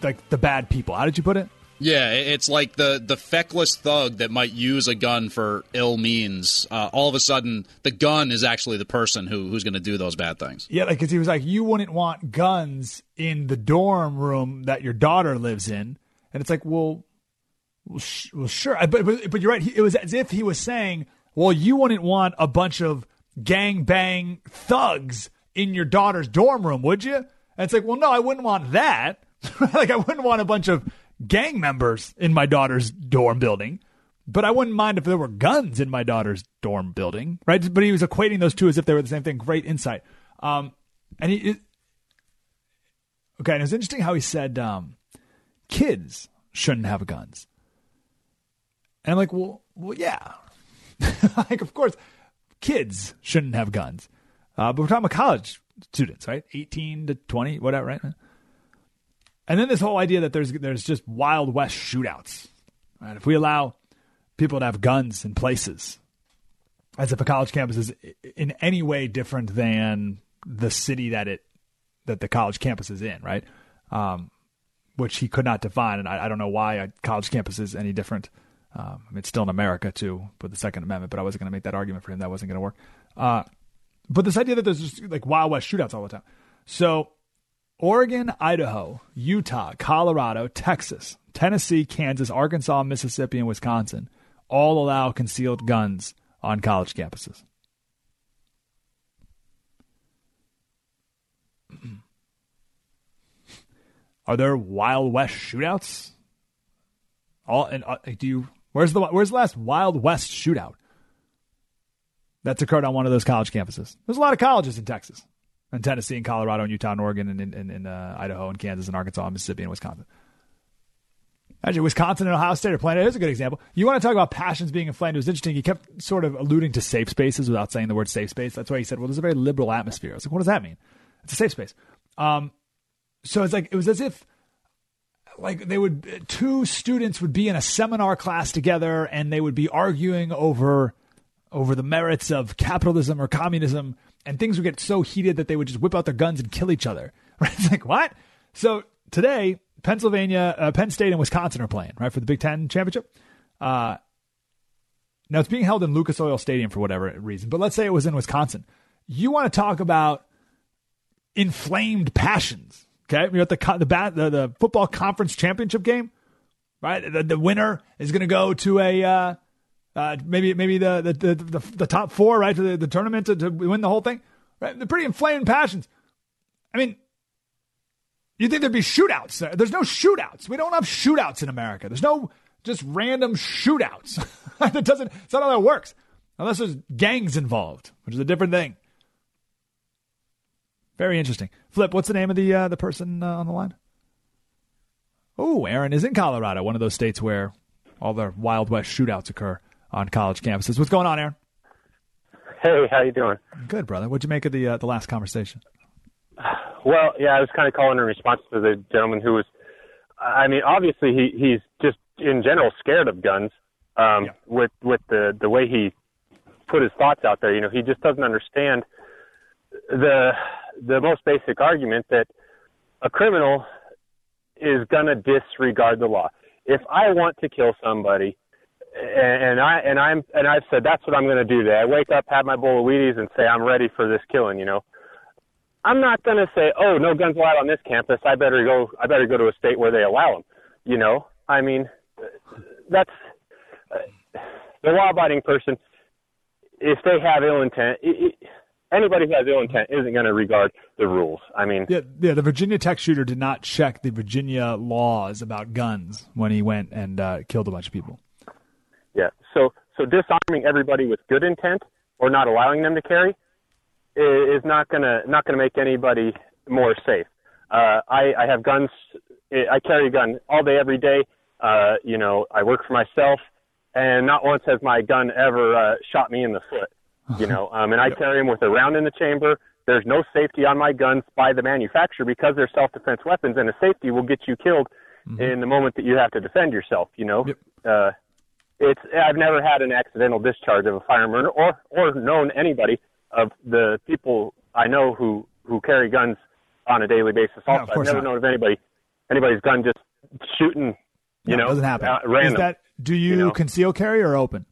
C: like the bad people. How did you put it?
I: Yeah, it's like the the feckless thug that might use a gun for ill means. Uh, all of a sudden, the gun is actually the person who who's going to do those bad things.
C: Yeah, like because he was like, you wouldn't want guns in the dorm room that your daughter lives in, and it's like, well, well, sure, but, but but you're right. It was as if he was saying, well, you wouldn't want a bunch of gang bang thugs in your daughter's dorm room, would you? And it's like, well, no, I wouldn't want that. <laughs> like, I wouldn't want a bunch of gang members in my daughter's dorm building. But I wouldn't mind if there were guns in my daughter's dorm building, right? But he was equating those two as if they were the same thing. Great insight. Um, and he, it, okay, and it was interesting how he said um, kids shouldn't have guns. And I'm like, well, well, yeah, <laughs> like of course, kids shouldn't have guns, uh, but we're talking about college students, right? 18 to 20, whatever, right? And then this whole idea that there's there's just wild west shootouts. Right? If we allow people to have guns in places, as if a college campus is in any way different than the city that it that the college campus is in, right? Um, which he could not define, and I, I, don't know why a college campus is any different. Um, I mean, it's still in America too, with the Second Amendment, but I wasn't going to make that argument for him. That wasn't going to work. Uh, but this idea that there's just like Wild West shootouts all the time. So, Oregon, Idaho, Utah, Colorado, Texas, Tennessee, Kansas, Arkansas, Mississippi, and Wisconsin all allow concealed guns on college campuses. <clears throat> Are there Wild West shootouts? All and uh, do you? Where's the Where's the last Wild West shootout? That's occurred on one of those college campuses. There's a lot of colleges in Texas, and Tennessee, and Colorado, and Utah, and Oregon, and in, uh, Idaho, and Kansas, and Arkansas, and Mississippi, and Wisconsin. Actually, Wisconsin and Ohio State are playing. Here's a good example. You want to talk about passions being inflamed. It was interesting. He kept sort of alluding to safe spaces without saying the word safe space. That's why he said, well, there's a very liberal atmosphere. I was like, what does that mean? It's a safe space. Um, so it's like, it was as if like they would, two students would be in a seminar class together and they would be arguing over, over the merits of capitalism or communism. And things would get so heated that they would just whip out their guns and kill each other. <laughs> Right? It's like, what? So today, Pennsylvania, uh, Penn State, and Wisconsin are playing right for the Big Ten championship. Uh, now it's being held in Lucas Oil Stadium for whatever reason, but let's say it was in Wisconsin. You want to talk about inflamed passions? Okay, you're at the the, bat the, the football conference championship game, right? The, the winner is going to go to a uh, uh, maybe maybe the the, the the top four, right, to the, the tournament to, to win the whole thing. Right, they're pretty inflamed passions. I mean, you think there'd be shootouts there? There's no shootouts. We don't have shootouts in America. There's no just random shootouts. <laughs> that doesn't. It's not how that works. Unless there's gangs involved, which is a different thing. Very interesting. Flip, what's the name of the uh, the person uh, on the line? Oh, Aaron is in Colorado, one of those states where all the Wild West shootouts occur on college campuses. What's going on, Aaron?
J: Hey, how you doing?
C: Good, brother. What'd you make of the uh, the last conversation? <sighs>
J: Well, yeah, I was kind of calling in response to the gentleman who was. I mean, obviously he he's just in general scared of guns. Um, yeah. With with the the way he put his thoughts out there, you know, he just doesn't understand the the most basic argument that a criminal is gonna disregard the law. If I want to kill somebody, and, and I and I'm and I've said that's what I'm going to do today. I wake up, have my bowl of Wheaties, and say I'm ready for this killing. You know, I'm not going to say, oh, no guns allowed on this campus. I better go. I better go to a state where they allow them. You know, I mean, that's uh, the law-abiding person. If they have ill intent, it, it, anybody who has ill intent isn't going to regard the rules. I mean,
C: yeah, yeah. The Virginia Tech shooter did not check the Virginia laws about guns when he went and uh, killed a bunch of people.
J: Yeah. So, so disarming everybody with good intent or not allowing them to carry is not gonna not gonna make anybody more safe. Uh, I, I have guns. I carry a gun all day, every day. Uh, you know, I work for myself, and not once has my gun ever uh, shot me in the foot. You know, um, and I carry them with a round in the chamber. There's no safety on my guns by the manufacturer because they're self-defense weapons, and a safety will get you killed mm-hmm. in the moment that you have to defend yourself. You know, yep. uh, it's I've never had an accidental discharge of a firearm or or known anybody of the people I know who who carry guns on a daily basis. Also, no, I've never not. known of anybody anybody's gun just shooting. You no, know,
C: doesn't happen.
J: Uh, random.
C: Is that do you, you know? conceal carry or open?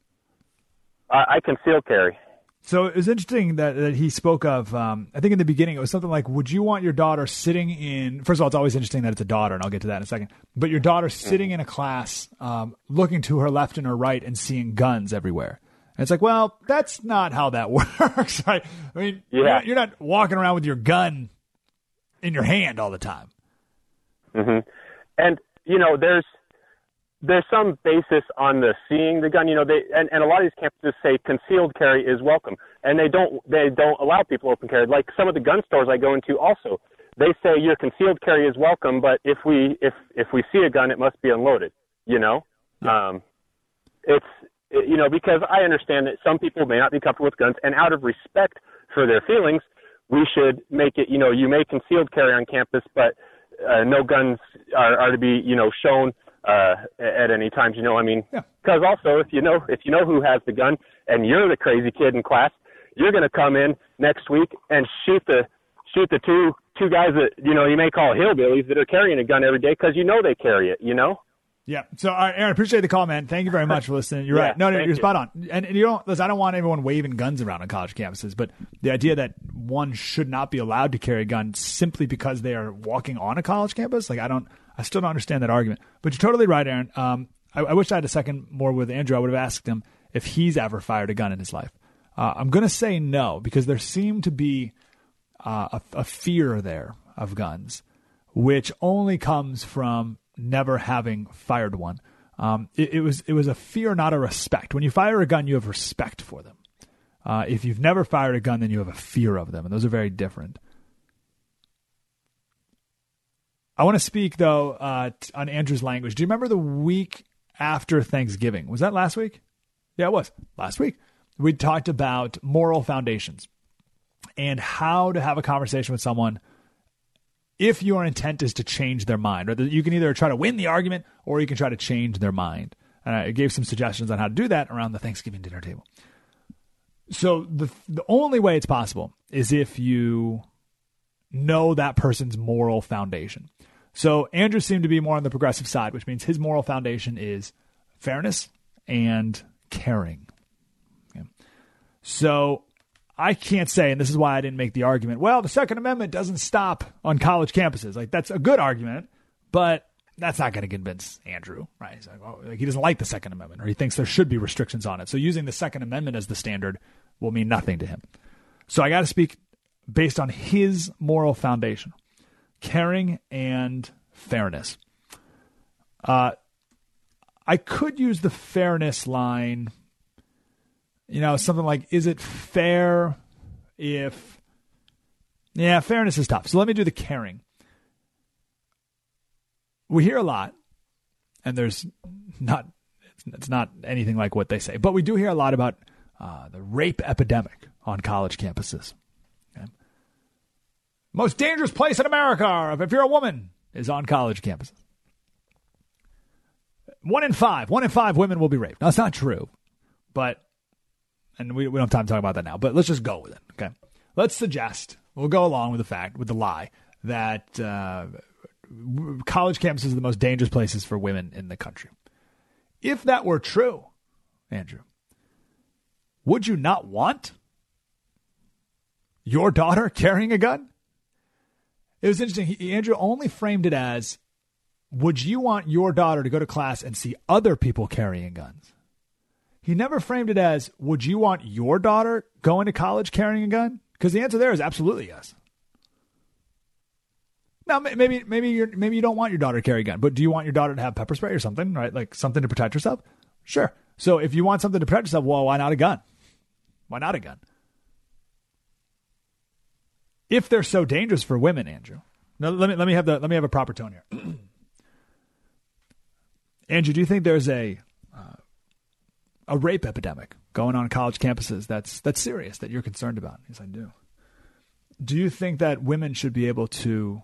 J: I, I conceal carry.
C: So it was interesting that, that he spoke of. Um, I think in the beginning it was something like, "Would you want your daughter sitting in?" First of all, it's always interesting that it's a daughter, and I'll get to that in a second. But your daughter sitting mm-hmm. in a class, um, looking to her left and her right, and seeing guns everywhere. And it's like, well, that's not how that <laughs> works, right? I mean, yeah. you're, not, you're not walking around with your gun in your hand all the time.
J: Mm-hmm. And you know, there's there's some basis on the seeing the gun. You know, they and, and a lot of these campuses say concealed carry is welcome, and they don't they don't allow people open carry. Like some of the gun stores I go into, also they say your concealed carry is welcome, but if we if if we see a gun, it must be unloaded. You know, yeah. um, it's you know, because I understand that some people may not be comfortable with guns, and out of respect for their feelings, we should make it, you know, you may concealed carry on campus, but uh, no guns are, are to be, you know, shown uh, at any times. You know, I mean, because also if you know if you know who has the gun and you're the crazy kid in class, you're going to come in next week and shoot the shoot the two two guys that you know you may call hillbillies that are carrying a gun every day because you know they carry it. You know.
C: Yeah. So, right, Aaron, appreciate the call, man. Thank you very much for listening. You're
J: Yeah,
C: right. No, no, you're
J: you.
C: spot on. And, and you don't. Listen, I don't want everyone waving guns around on college campuses, but the idea that one should not be allowed to carry a gun simply because they are walking on a college campus, like I don't, I still don't understand that argument. But you're totally right, Aaron. Um, I, I wish I had a second more with Andrew. I would have asked him if he's ever fired a gun in his life. Uh, I'm going to say no because there seemed to be uh, a, a fear there of guns, which only comes from never having fired one. Um, it, it was it was a fear, not a respect. When you fire a gun, you have respect for them. Uh, if you've never fired a gun, then you have a fear of them, and those are very different. I want to speak though uh, t- on Andrew's language. Do you remember the week after Thanksgiving? Was that last week? Yeah, it was last week. We talked about moral foundations and how to have a conversation with someone if your intent is to change their mind. You can either try to win the argument or you can try to change their mind. And I gave some suggestions on how to do that around the Thanksgiving dinner table. So the the only way it's possible is if you know that person's moral foundation. So Andrew seemed to be more on the progressive side, which means his moral foundation is fairness and caring. Okay. So I can't say, and this is why I didn't make the argument. Well, the Second Amendment doesn't stop on college campuses. Like that's a good argument, but that's not going to convince Andrew, right? He's like, oh, like, he doesn't like the Second Amendment, or he thinks there should be restrictions on it. So using the Second Amendment as the standard will mean nothing to him. So I got to speak based on his moral foundation, caring and fairness. Uh, I could use the fairness line. You know, something like, is it fair if. Yeah, fairness is tough. So let me do the caring. We hear a lot, and there's not. It's not anything like what they say, but we do hear a lot about uh, the rape epidemic on college campuses. Most dangerous place in America, if you're a woman, is on college campuses. One in five, one in five women will be raped. Now, that's not true, but, and we, we don't have time to talk about that now, but let's just go with it, okay? Let's suggest, we'll go along with the fact, with the lie, that uh, college campuses are the most dangerous places for women in the country. If that were true, Andrew, would you not want your daughter carrying a gun? It was interesting. He, Andrew only framed it as Would you want your daughter to go to class and see other people carrying guns? He never framed it as Would you want your daughter going to college carrying a gun? Because the answer there is absolutely yes. Now, maybe maybe you maybe you don't want your daughter to carry a gun, but do you want your daughter to have pepper spray or something, right? Like something to protect herself? Sure. So if you want something to protect yourself, well, why not a gun? Why not a gun? If they're so dangerous for women, Andrew. Now let me let me have the let me have a proper tone here. <clears throat> Andrew, do you think there's a uh, a rape epidemic going on college campuses that's that's serious that you're concerned about? Yes, I do. Do you think that women should be able to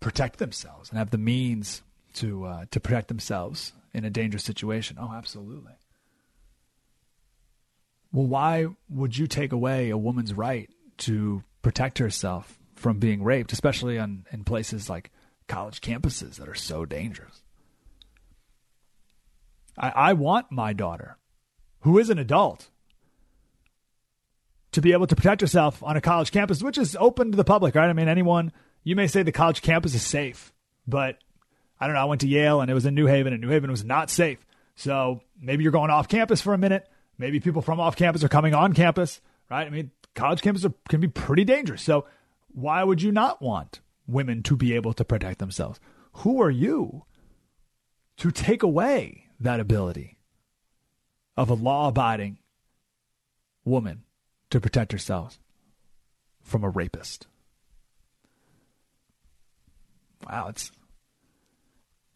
C: protect themselves and have the means to uh, to protect themselves in a dangerous situation? Oh, absolutely. Well, why would you take away a woman's right to protect herself from being raped, especially on in places like college campuses that are so dangerous? I, I want my daughter, who is an adult, to be able to protect herself on a college campus, which is open to the public, right? I mean, anyone, you may say the college campus is safe, but I don't know. I went to Yale and it was in New Haven, and New Haven was not safe. So maybe you're going off campus for a minute. Maybe people from off campus are coming on campus, right? I mean, college campuses can be pretty dangerous. So why would you not want women to be able to protect themselves? Who are you to take away that ability of a law abiding woman to protect herself from a rapist? Wow, it's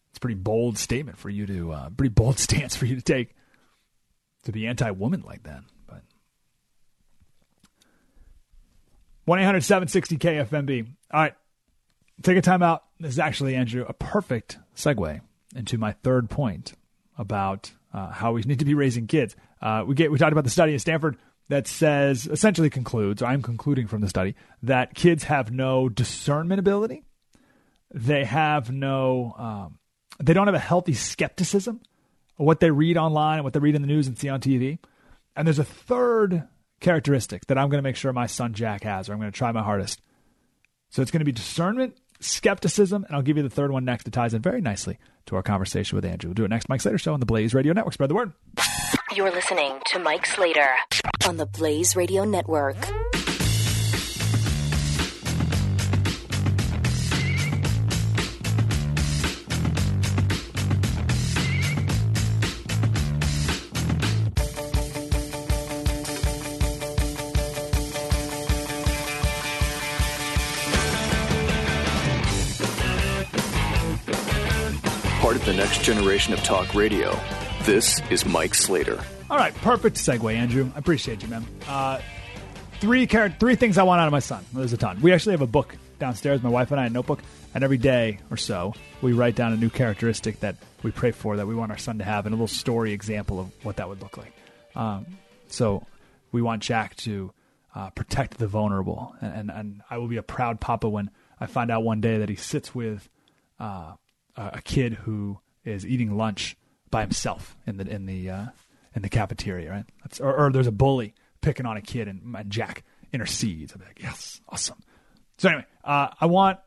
C: it's a pretty bold statement for you to uh, pretty bold <laughs> stance for you to take. to be anti-woman like that. But one 760 kfmb All right, take a time out. This is actually Andrew a perfect segue into my third point about uh, how we need to be raising kids. Uh, we get we talked about the study at Stanford that says essentially concludes, I'm concluding from the study that kids have no discernment ability. They have no, um, they don't have a healthy skepticism of what they read online and what they read in the news and see on TV. And there's a third characteristic that I'm going to make sure my son Jack has, or I'm going to try my hardest. So it's going to be discernment, skepticism, and I'll give you the third one next. It ties in very nicely to our conversation with Andrew. We'll do it next. Mike Slater Show on the Blaze Radio Network. Spread the word.
G: You're listening to Mike Slater on the Blaze Radio Network.
B: Next generation of talk radio. This is Mike Slater.
C: All right, perfect segue, Andrew. I appreciate you, man. Uh, three char- three things I want out of my son. There's a ton. We actually have a book downstairs, my wife and I, a notebook, and every day or so we write down a new characteristic that we pray for that we want our son to have, and a little story example of what that would look like. Um, so we want Jack to uh, protect the vulnerable, and, and and I will be a proud papa when I find out one day that he sits with uh, a a kid who is eating lunch by himself in the in the uh, in the cafeteria, right? That's, or, or there's a bully picking on a kid, and, and Jack intercedes. Be like, yes, awesome. So anyway, uh, I want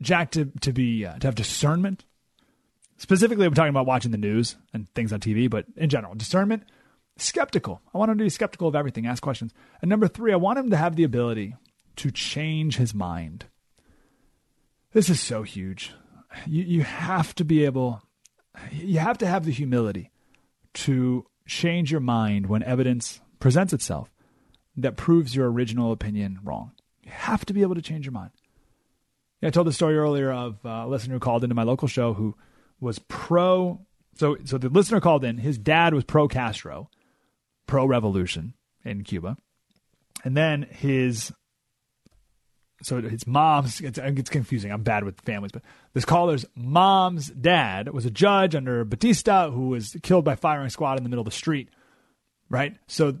C: Jack to to be uh, to have discernment. Specifically, I'm talking about watching the news and things on TV, but in general, discernment. Skeptical. I want him to be skeptical of everything, ask questions. And number three, I want him to have the ability to change his mind. This is so huge. You you have to be able you have to have the humility to change your mind when evidence presents itself that proves your original opinion wrong. You have to be able to change your mind. I told the story earlier of uh, a listener who called into my local show who was pro. So, so the listener called in. His dad was pro Castro, pro revolution in Cuba, and then his so his mom's it's, it's confusing. I'm bad with families, but this caller's mom's dad was a judge under Batista who was killed by firing squad in the middle of the street. Right? So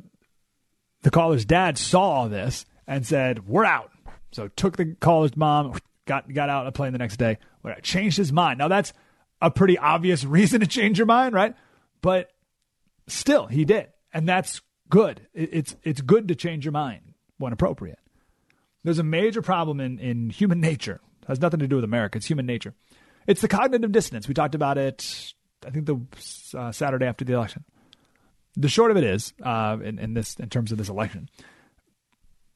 C: the caller's dad saw this and said, "We're out." So took the caller's mom, got got out of plane the next day. Changed his mind. Now that's a pretty obvious <laughs> reason to change your mind, right? But still, he did, and that's good. It's it's good to change your mind when appropriate. There's a major problem in, in human nature. It has nothing to do with America. It's human nature. It's the cognitive dissonance. We talked about it, I think, the uh, Saturday after the election. The short of it is, uh, in, in this, in terms of this election,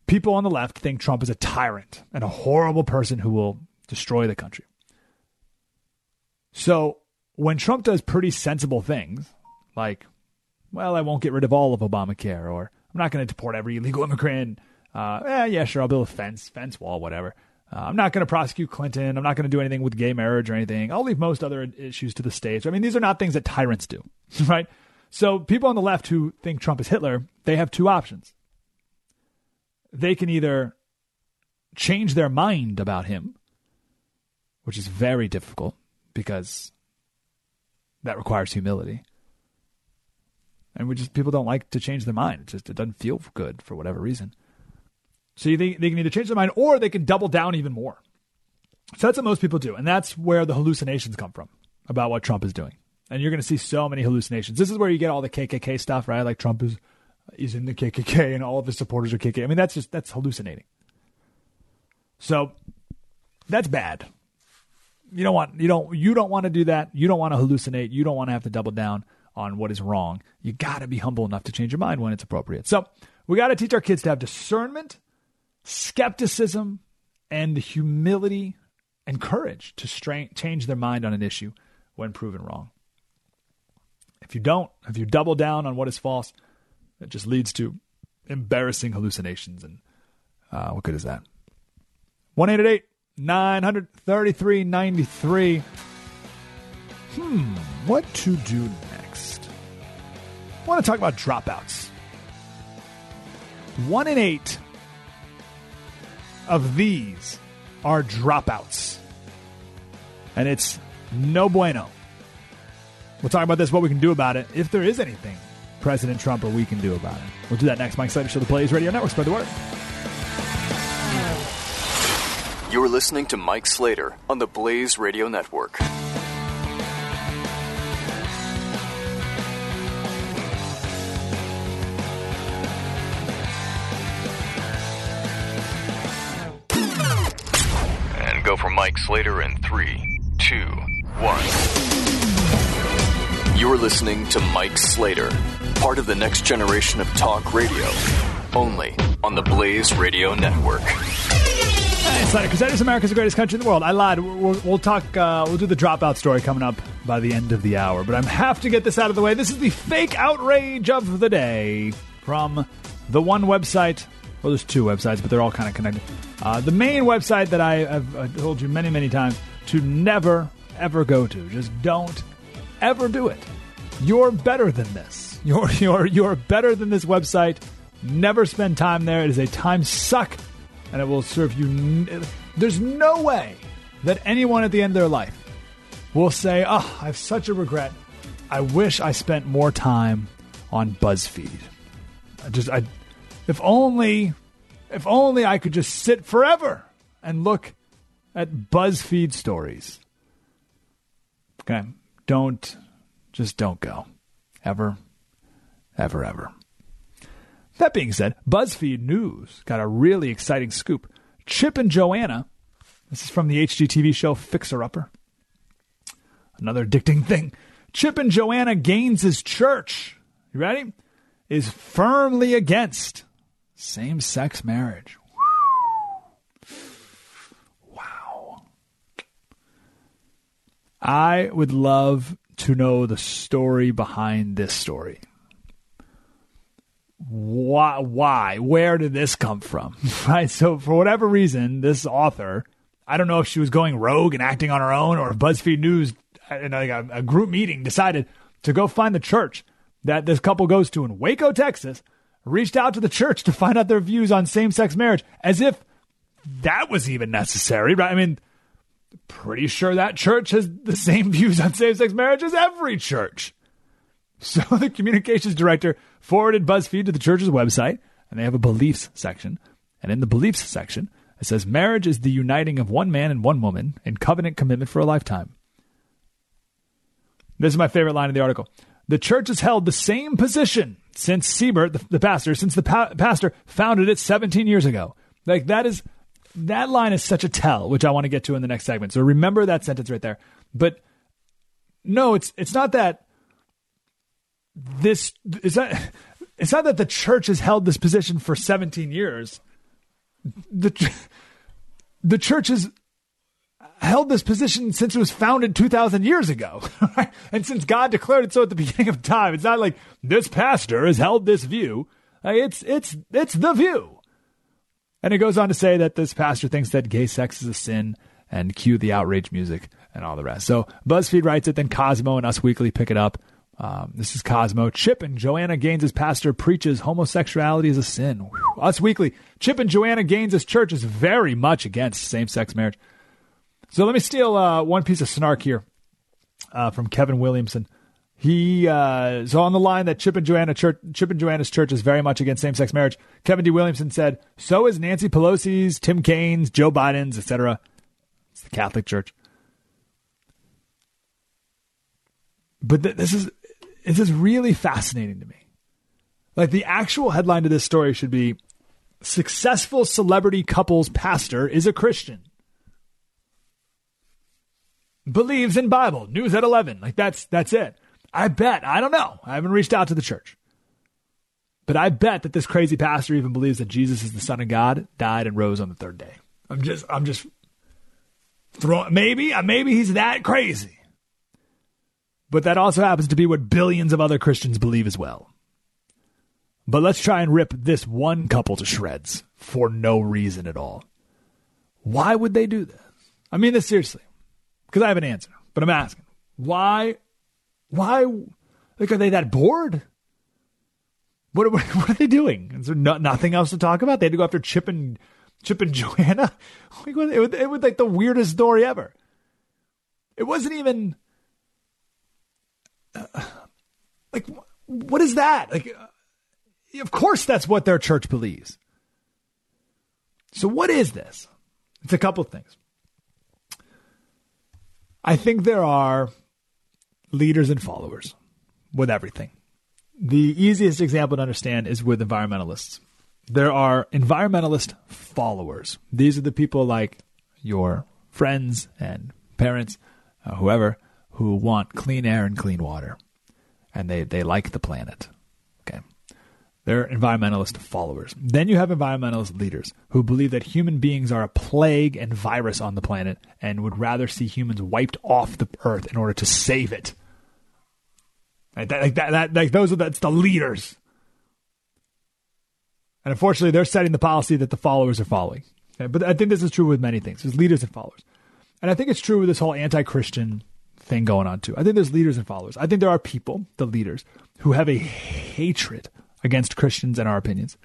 C: people on the left think Trump is a tyrant and a horrible person who will destroy the country. So when Trump does pretty sensible things, like, well, I won't get rid of all of Obamacare, or I'm not going to deport every illegal immigrant, uh, eh, yeah, sure, I'll build a fence, fence wall, whatever. Uh, I'm not going to prosecute Clinton. I'm not going to do anything with gay marriage or anything. I'll leave most other issues to the states. I mean, these are not things that tyrants do, <laughs> right? So people on the left who think Trump is Hitler, they have two options. They can either change their mind about him, which is very difficult because that requires humility. And we just people don't like to change their mind. It just it doesn't feel good for whatever reason. So you think they can either change their mind or they can double down even more. So that's what most people do. And that's where the hallucinations come from about what Trump is doing. And you're going to see so many hallucinations. This is where you get all the KKK stuff, right? Like Trump is is in the KKK and all of his supporters are KKK. I mean, that's just that's hallucinating. So that's bad. You don't want you don't you don't want to do that. You don't want to hallucinate. You don't want to have to double down on what is wrong. You got to be humble enough to change your mind when it's appropriate. So we got to teach our kids to have discernment skepticism and the humility and courage to stra- change their mind on an issue when proven wrong. If you don't, if you double down on what is false, it just leads to embarrassing hallucinations. And uh, what good is that? 188 933 93. Hmm, what to do next? I want to talk about dropouts. One in eight of these are dropouts. And it's no bueno. We'll talk about this, what we can do about it, if there is anything President Trump or we can do about it. We'll do that next. Mike Slater Show, the Blaze Radio Network. Spread the word.
B: You're listening to Mike Slater on the Blaze Radio Network. Mike Slater in three, two, one. You're listening to Mike Slater, part of the next generation of talk radio, only on the Blaze Radio Network.
C: Hey, Slater, because that is America's greatest country in the world. I lied. We'll, we'll talk. Uh, we'll do the dropout story coming up by the end of the hour. But I have to get this out of the way. This is the fake outrage of the day from the one website. Well, there's two websites, but they're all kind of connected. Uh, the main website that I have uh, told you many, many times to never, ever go to. Just don't ever do it. You're better than this. <laughs> You're you're you're better than this website. Never spend time there. It is a time suck, and it will serve you. N- There's no way that anyone at the end of their life will say, "Oh, I have such a regret. I wish I spent more time on BuzzFeed." I just, I, if only, if only I could just sit forever and look at BuzzFeed stories. Okay, don't, just don't go, ever, ever, ever. That being said, BuzzFeed News got a really exciting scoop. Chip and Joanna, this is from the HGTV show Fixer Upper. Another addicting thing. Chip and Joanna Gaines's church, you ready? Is firmly against same sex marriage. Wow. I would love to know the story behind this story why why where did this come from <laughs> right so for whatever reason this author i don't know if she was going rogue and acting on her own or buzzfeed news in like a, a group meeting decided to go find the church that this couple goes to in waco texas reached out to the church to find out their views on same-sex marriage as if that was even necessary right i mean pretty sure that church has the <laughs> same views on same-sex marriage as every church so <laughs> the communications director forwarded BuzzFeed to the church's website, and they have a beliefs section. And in the beliefs section, it says marriage is the uniting of one man and one woman in covenant commitment for a lifetime. This is my favorite line of the article. The church has held the same position since Seibert, the, the pastor, since the pa- pastor founded it 17 years ago. Like that is that line is such a tell, which I want to get to in the next segment. So remember that sentence right there. But no, it's it's not that this is that it's not that the church has held this position for 17 years the the church has held this position since it was founded 2000 years ago <laughs> right? and since god declared it so at the <laughs> beginning of time it's not like this pastor has held this view it's it's it's the view and it goes on to say that this pastor thinks that gay sex is a sin and cue the outrage music and all the rest so buzzfeed writes it then cosmo and us weekly pick it up um, this is Cosmo. Chip and Joanna Gaines' pastor preaches homosexuality is a sin. Whew. Us Weekly. Chip and Joanna Gaines' church is very much against same sex marriage. So let me steal uh, one piece of snark here uh, from Kevin Williamson. He uh, so on the line that Chip and Joanna church, Chip and Joanna's church is very much against same sex marriage. Kevin D. Williamson said, "So is Nancy Pelosi's, Tim Kaine's, Joe Biden's, etc." It's the Catholic Church. But th- this is this is really fascinating to me. Like the actual headline to this story should be Successful celebrity couple's pastor is a Christian. Believes in Bible. News at 11. Like that's that's it. I bet, I don't know. I haven't reached out to the church. But I bet that this crazy pastor even believes that Jesus is the son of God, died and rose on the third day. I'm just I'm just throwing maybe uh, maybe he's that crazy. But that also happens to be what billions of other Christians believe as well. But let's try and rip this one couple to shreds for no reason at all. Why would they do this? I mean this seriously. Because I have an answer, but I'm asking. Why why like are they that bored? What, <laughs> what, what are they doing? Is there no, nothing else to talk about? They had to go after Chip and Chip and <laughs> Joanna. Like, it, was, it was like the weirdest story ever. It wasn't even uh, like what is that? Like, uh, of course, that's what their church believes. So, what is this? It's a couple of things. I think there are leaders and followers with everything. The easiest example to understand is with environmentalists. There are environmentalist followers. These are the people like your friends and parents, uh, whoever, who want clean air and clean water. And they, they like the planet. They're environmentalist followers. Then you have environmentalist leaders who believe that human beings are a plague and virus on the planet and would rather see humans wiped off the earth in order to save it. Like that, like that, that like those are that's the leaders. And unfortunately, they're setting the policy that the followers are following. Okay? But I think this is true with many things. There's leaders and followers. And I think it's true with this whole anti-Christian thing going on too. I think there's leaders and followers. I think there are people, the leaders, who have a hatred against Christians and our opinions.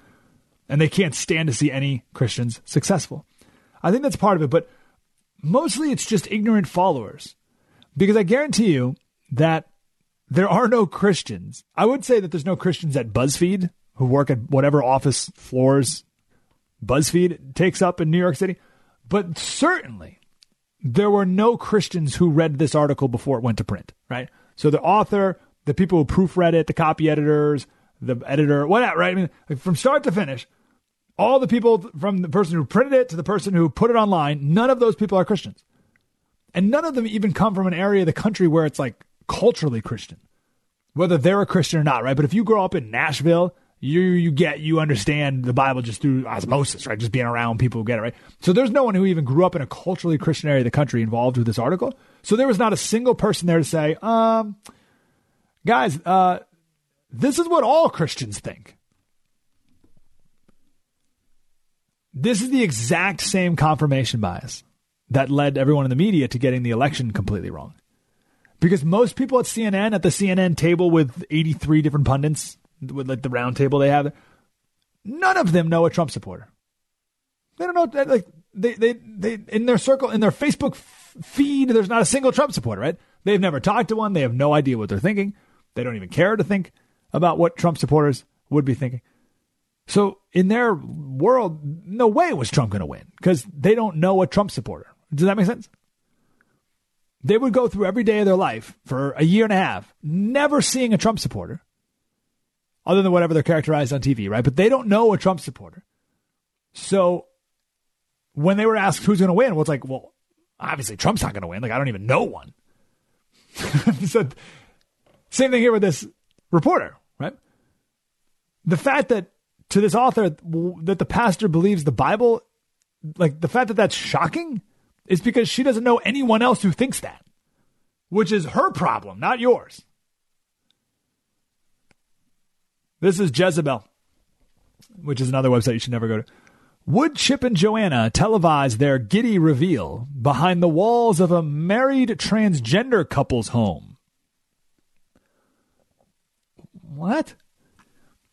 C: And they can't stand to see any Christians successful. I think that's part of it, but mostly it's just ignorant followers. Because I guarantee you that there are no Christians. I would say that there's no Christians at BuzzFeed who work at whatever office floors BuzzFeed takes up in New York City. But certainly there were no Christians who read this article before it went to print, right? So the author, the people who proofread it, the copy editors, the editor, whatever, right? I mean, like from start to finish, all the people from the person who printed it to the person who put it online, none of those people are Christians. And none of them even come from an area of the country where it's like culturally Christian, whether they're a Christian or not, right? But if you grow up in Nashville, you you get you understand the Bible just through osmosis, right? Just being around people who get it, right? So there's no one who even grew up in a culturally Christian area of the country involved with this article. So there was not a single person there to say, um, guys, uh, this is what all Christians think. This is the exact same confirmation bias that led everyone in the media to getting the election completely wrong. Because most people at CNN, at the CNN table with 83 different pundits, with like the round table they have, none of them know a Trump supporter. They don't know, like, they, they, they, in their circle, in their Facebook feed, there's not a single Trump supporter, right? They've never talked to one. They have no idea what they're thinking. They don't even care to think about what Trump supporters would be thinking. So in their world, no way was Trump going to win because they don't know a Trump supporter. Does that make sense? They would go through every day of their life for a year and a half, never seeing a Trump supporter, other than whatever they're characterized on TV, right? But they don't know a Trump supporter. So when they were asked who's going to win, well, it's like, well, obviously Trump's not going to win. Like, I don't even know one. <laughs> so, same thing here with this reporter, right? The fact that to this author that the pastor believes the Bible, like the fact that that's shocking is because she doesn't know anyone else who thinks that, which is her problem, not yours. This is Jezebel, which is another website you should never go to. Would Chip and Joanna televise their giddy reveal behind the walls of a married transgender couple's home? What?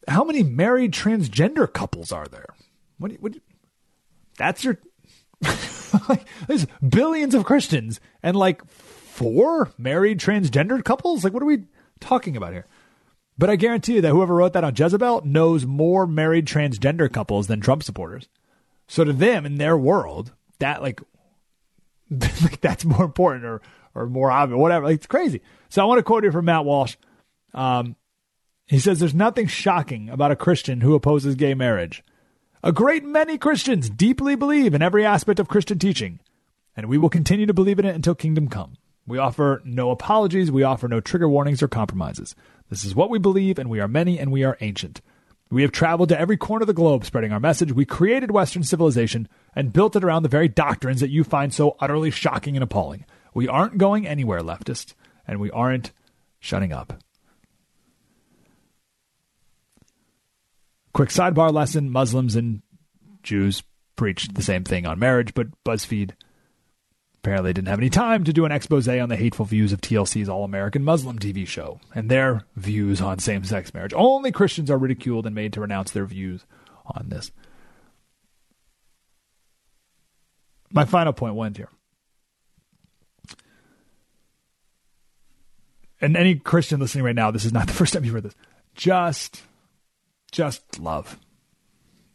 C: How many married transgender couples are there? What? what that's your. <laughs> there's billions of Christians and like four married transgender couples. Like, what are we talking about here? But I guarantee you that whoever wrote that on Jezebel knows more married transgender couples than Trump supporters. So to them, in their world, that like, <laughs> like that's more important or or more obvious, whatever. Like, it's crazy. So I want to quote here from Matt Walsh. Um, he says there's nothing shocking about a Christian who opposes gay marriage. A great many Christians deeply believe in every aspect of Christian teaching, and we will continue to believe in it until kingdom come. We offer no apologies, we offer no trigger warnings or compromises. This is what we believe, and we are many and we are ancient. We have traveled to every corner of the globe spreading our message. We created Western civilization and built it around the very doctrines that you find so utterly shocking and appalling. We aren't going anywhere, leftist, and we aren't shutting up. Quick sidebar lesson Muslims and Jews preach the same thing on marriage, but BuzzFeed Apparently, didn't have any time to do an expose on the hateful views of TLC's All American Muslim TV show and their views on same sex marriage. Only Christians are ridiculed and made to renounce their views on this. My final point went here. And any Christian listening right now, this is not the <laughs> first time you've heard this. Just, just love.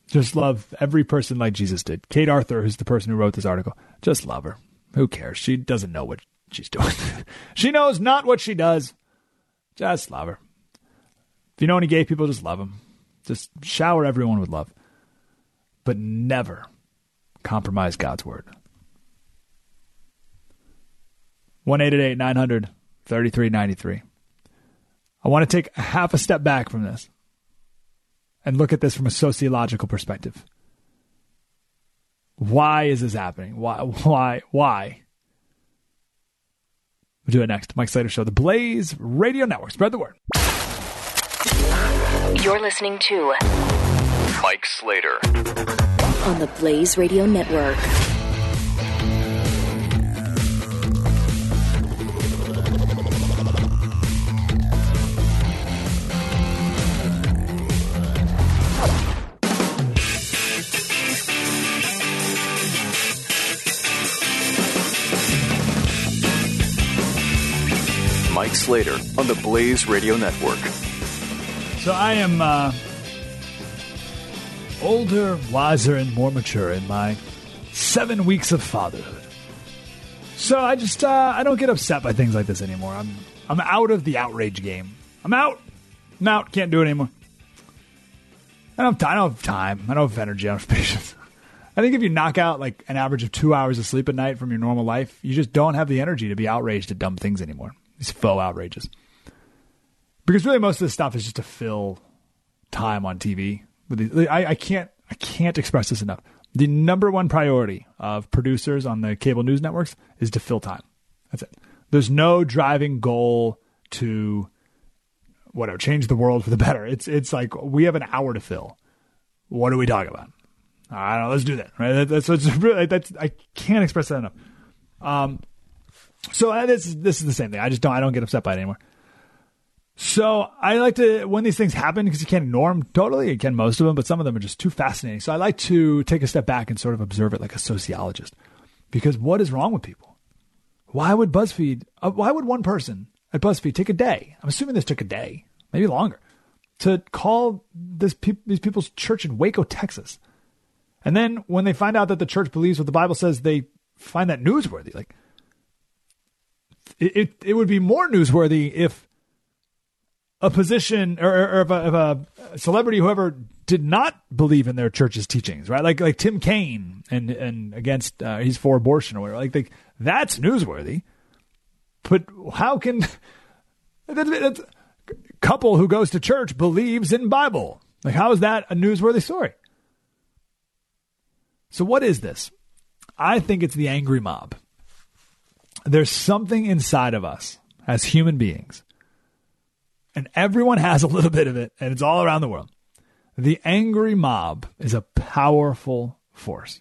C: Just love every person like Jesus did. Kate Aurthur, who's the person who wrote this article, just love her. Who cares? She doesn't know what she's doing. <laughs> she knows not what she does. Just love her. If you know any gay people, just love them. Just shower everyone with love. But never compromise God's word. 1 900 3393. I want to take half a step back from this and look at this from a sociological perspective. Why is this happening? Why? Why? Why? We'll do it next. Mike Slater Show, the Blaze Radio Network. Spread the word.
G: You're listening to
B: Mike Slater
G: on the Blaze Radio Network.
B: Mike Slater on the Blaze Radio Network.
C: So I am uh, older, wiser, and more mature in my seven weeks of fatherhood. So I just uh, I don't get upset by things like this anymore. I'm I'm out of the outrage game. I'm out. I'm out. Can't do it anymore. I don't, have, I don't have time. I don't have energy. I don't have <laughs> patience. I think if you knock out like an average of two hours of sleep a night from your normal life, you just don't have the energy to be outraged at dumb things anymore. These faux outrages. Because really, most of this stuff is just to fill time on TV. I, I can't I can't express this enough. The number one priority of producers on the cable news networks is to fill time. That's it. There's no driving goal to whatever change the world for the better. It's it's like we have an hour to fill. What are we talking about? I don't know. Let's do that. Right? That's, that's that's I can't express that enough. Um, so uh, this is this is the same thing. I just don't I don't get upset by it anymore. So I like to when these things happen because you can't ignore them totally. You can most of them, but some of them are just too fascinating. So I like to take a step back and sort of observe it like a sociologist. Because what is wrong with people? Why would BuzzFeed? Uh, why would one person at BuzzFeed take a day? I'm assuming this took a day, maybe longer, to call this pe- these people's church in Waco, Texas, and then when they find out that the church believes what the Bible says, they find that newsworthy. Like it, it, would be more newsworthy if a position or, or if, a, if, a, celebrity, whoever did not believe in their church's teachings, right? Like like Tim Kaine and and against uh, he's for abortion or whatever. Like, like that's newsworthy. But how can <laughs> that, couple who goes to church believes in Bible? Like how is that a newsworthy story? So what is this? I think it's the angry mob. There's something inside of us as human beings and everyone has a little bit of it, and it's all around the world. The angry mob is a powerful force.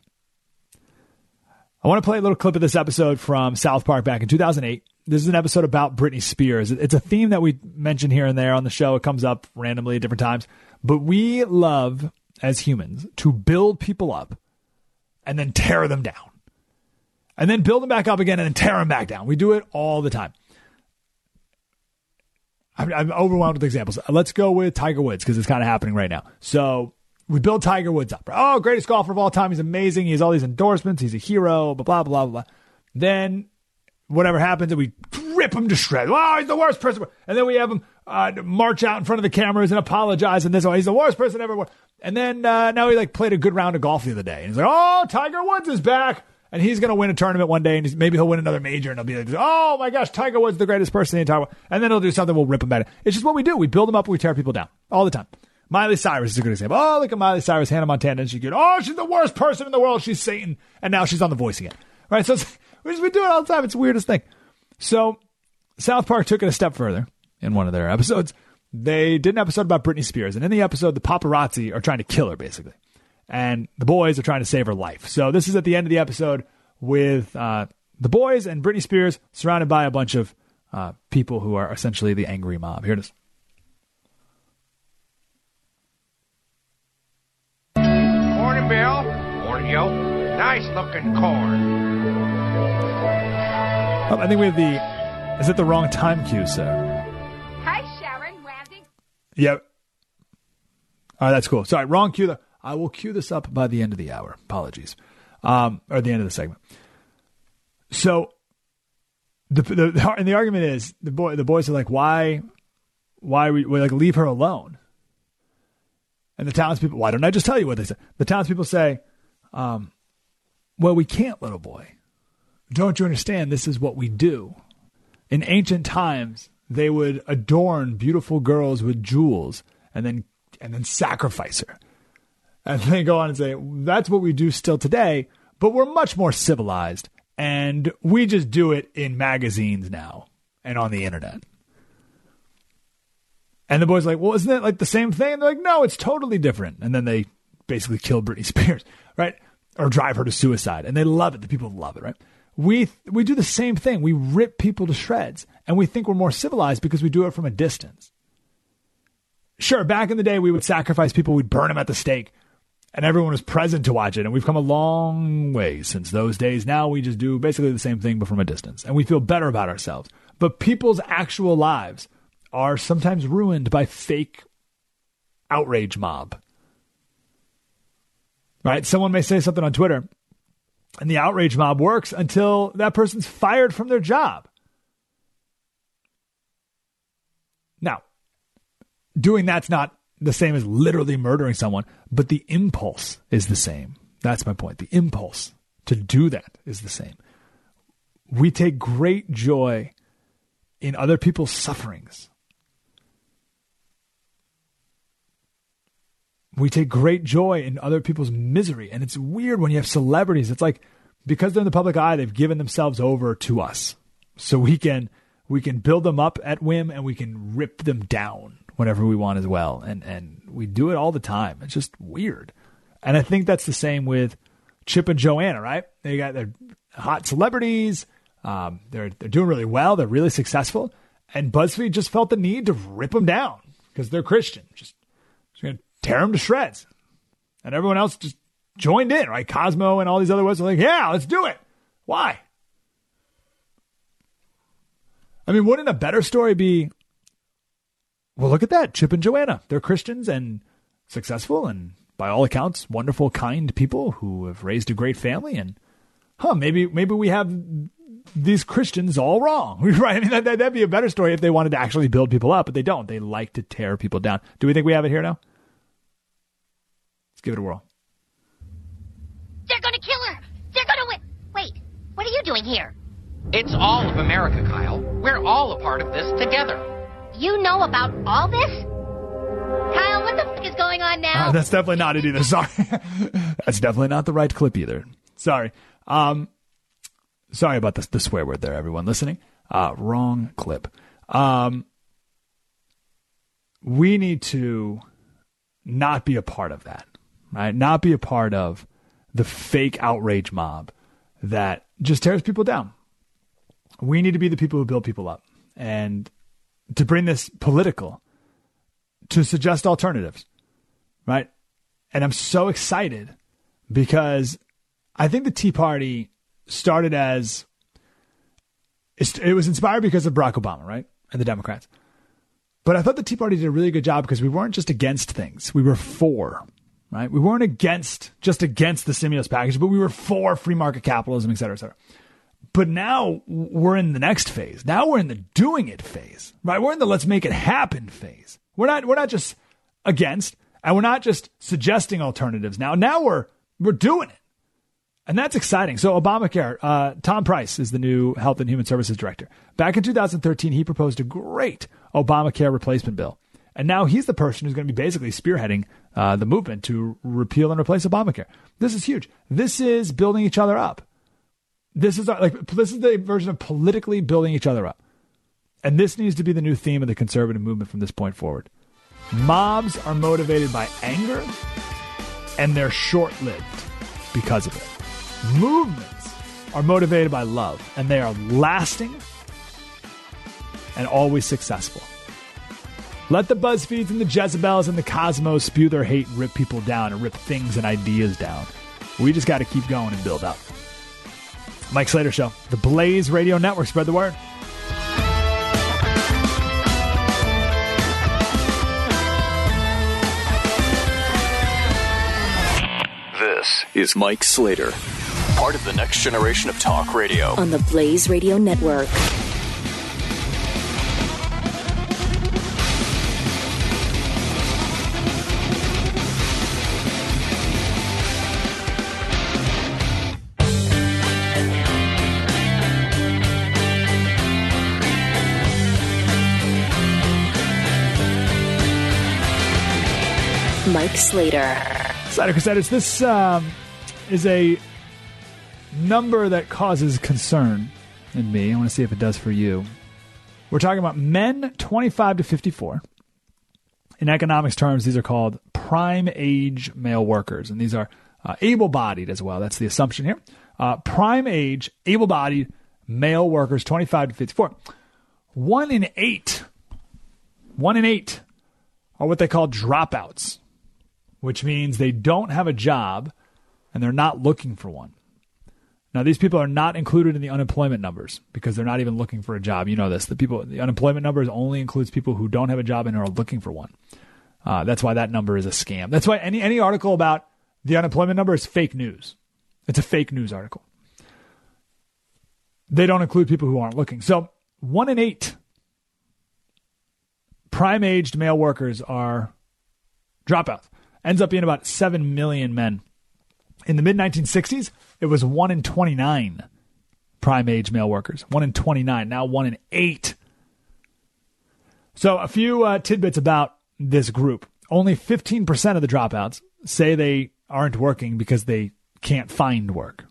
C: I want to play a little clip of this episode from South Park back in 2008. This is an episode about Britney Spears. It's a theme that we mention here and there on the show. It comes up randomly at different times. But we love, as humans, to build people up and then tear them down. And then build them back up again and then tear them back down. We do it all the time. I'm, I'm overwhelmed with examples. Let's go with Tiger Woods because it's kind of happening right now. So we build Tiger Woods up. Oh, greatest golfer of all time. He's amazing. He has all these endorsements. He's a hero. Blah blah blah blah. Then whatever happens, and we rip him to shreds. Oh, he's the worst person. And then we have him uh, march out in front of the cameras and apologize. And this, oh, he's the worst person ever. And then uh, now he like played a good round of golf the other day. And he's like, oh, Tiger Woods is back and he's going to win a tournament one day, and maybe he'll win another major, and he'll be like, "Oh my gosh, Tiger Woods the greatest person in the entire world," and then he'll do something, we'll rip him back. It's just what we do. We build them up, we tear people down all the time. Miley Cyrus is a good example. Oh, look at Miley Cyrus, Hannah Montana, and she good. Oh, she's the worst person in the world. She's Satan, and now she's on The Voice again. Right? So we just <laughs> we do it all the time. It's the weirdest thing. So South Park took it a step further in one of their episodes. They did an episode about Britney Spears, and in the episode, the paparazzi are trying to kill her, basically, and the boys are trying to save her life. So this is at the end of the episode with uh, the boys and Britney Spears surrounded by a bunch of uh, people who are essentially the angry mob. Here it is.
K: Morning, Bill. Morning, Joe. Nice looking corn.
C: Oh, I think we have the. Is it the wrong time cue, sir?
L: Hi, Sharon. Randy.
C: Yep. All right, that's cool. Sorry, wrong cue. Though. I will cue this up by the end of the hour. Apologies. Um, or the end of the segment. So, the, the and the argument is the boy the boys are like, why, why we, we like leave her alone? And the townspeople, why don't I just tell you what they say? The townspeople say, um, well, we can't, little boy. Don't you understand? This is what we do. In ancient times, they would adorn beautiful girls with jewels and then and then sacrifice her. And they go on and say, that's what we do still today, but we're much more civilized and we just do it in magazines now and on the internet. And the boys like, well, isn't it like the same thing? And they're like, no, it's totally different. And then they basically kill Britney Spears, <laughs> right? Or drive her to suicide. And they love it. The people love it, right? We we do the same thing. We rip people to shreds, and we think we're more civilized because we do it from a distance. Sure, back in the day, we would sacrifice people, we'd burn them at the stake, and everyone was present to watch it. And we've come a long way since those days. Now we just do basically the same thing, but from a distance, and we feel better about ourselves. But people's actual lives are sometimes ruined by fake outrage mob. Right? Someone may say something on Twitter and the outrage mob works until that person's fired from their job. Now, doing that's not the same as literally murdering someone, but the impulse is the same. That's my point. The impulse to do that is the same. We take great joy in other people's sufferings. we take great joy in other people's misery. And it's weird when you have celebrities. It's like because they're in the public eye, they've given themselves over to us. So we can we can build them up at whim and we can rip them down whenever we want as well. And and we do it all the time. It's just weird. And I think that's the same with Chip and Joanna, right? They got their hot celebrities. Um, they're they're doing really well. They're really successful. And BuzzFeed just felt the need to rip them down because they're Christian. Just, just gonna tear them to shreds. And everyone else just joined in, right? Cosmo and all these other ones are like, yeah, let's do it. Why? I mean, wouldn't a better story be, well, look at that. Chip and Joanna. They're Christians and successful and by all accounts, wonderful, kind people who have raised a great family. And, huh, maybe, maybe we have these Christians all wrong, <laughs> right? I mean, that, that'd be a better story if they wanted to actually build people up, but they don't. They like to tear people down. Do we think we have it here now? Let's give it a whirl.
L: They're gonna kill her! They're gonna win! Wait, what are you doing here?
K: It's all of America, Kyle. We're all a part of this together.
L: You know about all this? Kyle, what the fuck is going on now?
C: Uh, that's definitely not it either. Sorry. <laughs> that's definitely not the right clip either. Sorry. Um, sorry about the, the swear word there, everyone listening. Uh, wrong clip. Um, we need to not be a part of that right? Not be a part of the fake outrage mob that just tears people down. We need to be the people who build people up and to bring this political, to suggest alternatives, right? And I'm so excited because I think the Tea Party started as it was inspired because of Barack Obama, right? And the Democrats. But I thought the Tea Party did a really good job because we weren't just against things, we were for right? We weren't against just against the stimulus package, but we were for free market capitalism, et cetera, et cetera. But now we're in the next phase. Now we're in the doing it phase, right? We're in the let's make it happen phase. We're not we're not just against, and we're not just suggesting alternatives. Now now we're we're doing it, and that's exciting. So Obamacare. Uh, Tom Price is the new Health and Human Services Director. Back in 2013, he proposed a great Obamacare replacement bill. And now he's the person who's going to be basically spearheading uh, the movement to repeal and replace Obamacare. This is huge. This is building each other up. This is like this is the version of politically building each other up. And this needs to be the new theme of the conservative movement from this point forward. Mobs are motivated by anger and they're short lived because of it. Movements are motivated by love, and they are lasting and always successful. Let the BuzzFeeds and the Jezebels and the Cosmos spew their hate and rip people down and rip things and ideas down. We just got to keep going and build up. Mike Slater Show, the Blaze Radio Network. Spread the word.
B: This is Mike Slater, part of the next generation of talk radio.
G: on the Blaze Radio Network. Slater.
C: Slater Crusaders, this um, is a number that causes concern in me. I want to see if it does for you. We're talking about men 25 to 54. In economics terms, these are called prime age male workers, and these are uh, able bodied as well. That's the assumption here. Uh, prime age, able bodied male workers 25 to 54. One in eight, one in eight are what they call dropouts which means they don't have a job and they're not looking for one. Now, these people are not included in the unemployment numbers because they're not even looking for a job. You know this. The people, the unemployment numbers only includes people who don't have a job and are looking for one. Uh, that's why that number is a scam. That's why any any article about the unemployment number is fake news. It's a fake news article. They don't include people who aren't looking. So one in eight prime aged male workers are dropouts ends up being about 7 million men. In the mid 1960s, it was 1 in 29 prime age male workers. 1 in 29, now 1 in 8. So, a few uh, tidbits about this group. Only 15% of the dropouts say they aren't working because they can't find work.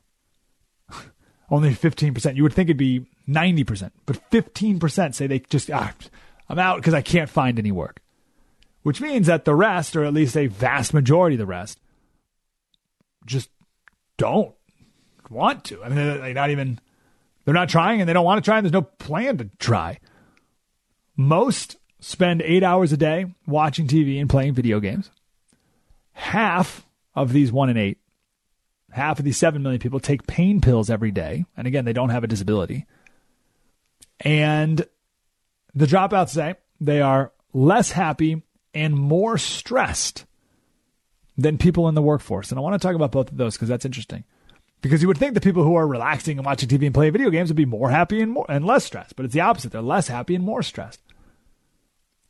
C: <laughs> Only 15%. You would think it'd be 90%, but 15% say they just, ah, I'm out because I can't find any work which means that the rest, or at least a vast majority of the rest, just don't want to. I mean, they're, not even, they're not trying and they don't want to try, and there's no plan to try. Most spend eight hours a day watching TV and playing video games. Half of these one in eight, half of these seven million people take pain pills every day. And again, they don't have a disability. And the dropouts say they are less happy and more stressed than people in the workforce. And I want to talk about both of those because that's interesting. Because you would think the people who are relaxing and watching TV and playing video games would be more happy and more and less stressed, but it's the opposite. They're less happy and more stressed.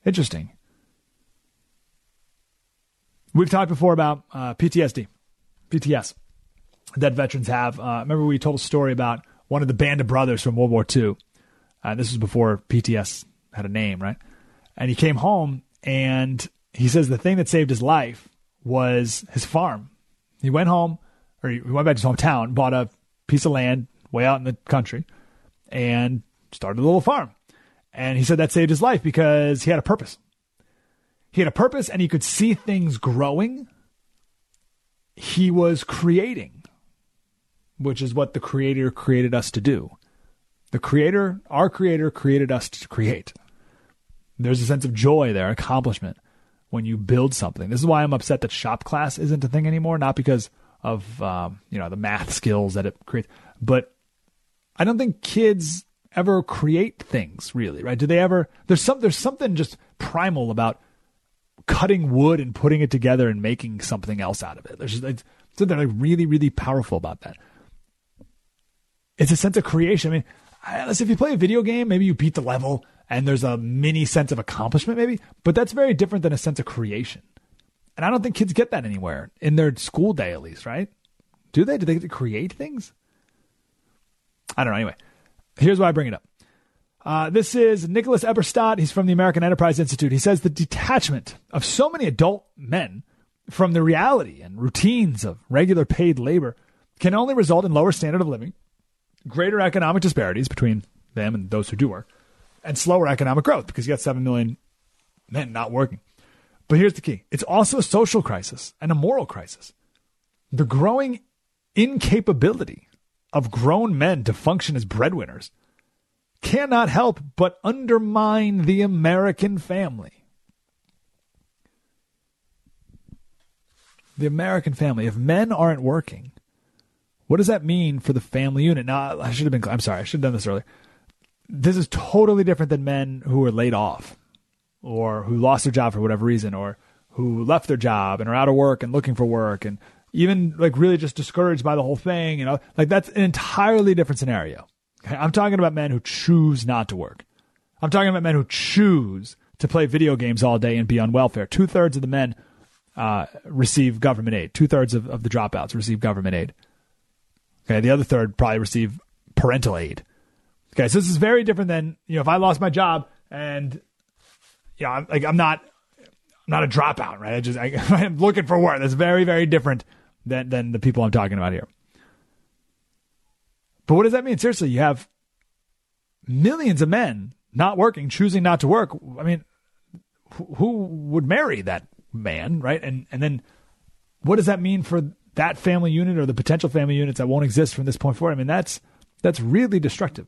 C: Interesting. We've talked before about uh, PTSD, PTS that veterans have. Uh, remember, we told a story about one of the band of brothers from World War II. Uh, this was before PTS had a name, right? And he came home and he says the thing that saved his life was his farm. He went home, or he went back to his hometown, bought a piece of land way out in the country, and started a little farm. And he said that saved his life because he had a purpose. He had a purpose and he could see things growing. He was creating, which is what the Creator created us to do. The Creator, our Creator, created us to create. There's a sense of joy there, accomplishment when you build something. This is why I'm upset that shop class isn't a thing anymore. Not because of um, you know the math skills that it creates, but I don't think kids ever create things really. Right? Do they ever? There's some. There's something just primal about cutting wood and putting it together and making something else out of it. There's something like really, really powerful about that. It's a sense of creation. I mean, unless if you play a video game, maybe you beat the level and there's a mini sense of accomplishment, maybe, but that's very different than a sense of creation. And I don't think kids get that anywhere in their school day, at least, right? Do they? Do they get to create things? I don't know. Anyway, here's why I bring it up. Uh, this is Nicholas Eberstadt. He's from the American Enterprise Institute. He says the detachment of so many adult men from the reality and routines of regular paid labor can only result in lower standard of living, greater economic disparities between them and those who do work, and slower economic growth because you got 7 million men not working. But here's the key it's also a social crisis and a moral crisis. The growing incapability of grown men to function as breadwinners cannot help but undermine the American family. The American family. If men aren't working, what does that mean for the family unit? Now, I should have been, I'm sorry, I should have done this earlier. This is totally different than men who were laid off or who lost their job for whatever reason or who left their job and are out of work and looking for work and even like really just discouraged by the whole thing. You know, like that's an entirely different scenario. Okay? I'm talking about men who choose not to work. I'm talking about men who choose to play video games all day and be on welfare. Two thirds of the men uh, receive government aid. Two thirds of, of the dropouts receive government aid. Okay, the other third probably receive parental aid. Okay, so this is very different than you know if I lost my job and you know I'm like I'm not I'm not a dropout, right? I just I, <laughs> I'm looking for work. That's very very different than than the people I'm talking about here. But what does that mean? Seriously, you have millions of men not working, choosing not to work. I mean, who would marry that man, right? And and then what does that mean for that family unit or the potential family units that won't exist from this point forward? I mean, that's that's really destructive.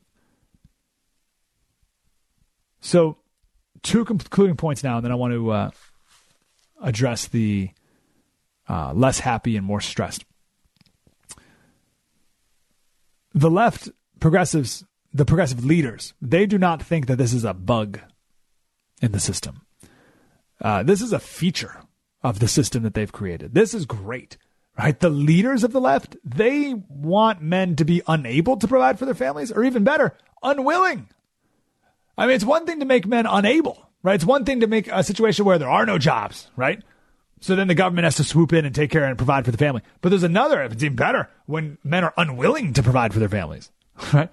C: So, two concluding points now, and then I want to uh, address the uh, less happy and more stressed. The left progressives, the progressive leaders, they do not think that this is a bug in the system. Uh, this is a feature of the system that they've created. This is great, right? The leaders of the left, they want men to be unable to provide for their families, or even better, unwilling. I mean, it's one thing to make men unable, right? It's one thing to make a situation where there are no jobs, right? So then the government has to swoop in and take care and provide for the family. But there's another, if it's even better, when men are unwilling to provide for their families, <laughs> right?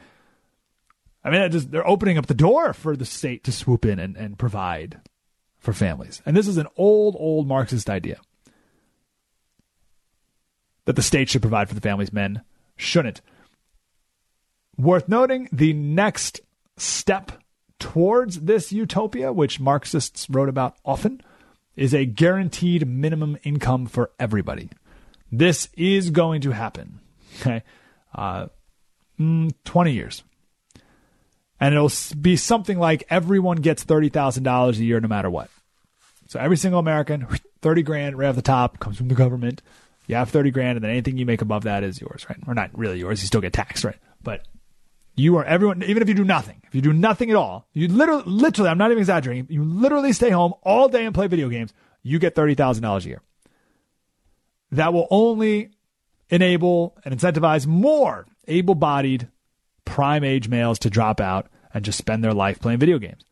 C: I mean, just, they're opening up the door for the state to swoop in and, and provide for families. And this is an old, old Marxist idea that the state should provide for the families, men shouldn't. Worth noting, the next step towards this utopia, which Marxists wrote about often, is a guaranteed minimum income for everybody. This is going to happen. Okay. Uh, mm, 20 years. And it'll be something like everyone gets $30,000 a year no matter what. So every single American, 30 grand right off the top comes from the government. You have 30 grand, and then anything you make above that is yours, right? Or not really yours. You still get taxed, right? But you are everyone, even if you do nothing, if you do nothing at all, you literally, literally, I'm not even exaggerating, you literally stay home all day and play video games, you get $30,000 a year. That will only enable and incentivize more able bodied, prime age males to drop out and just spend their life playing video games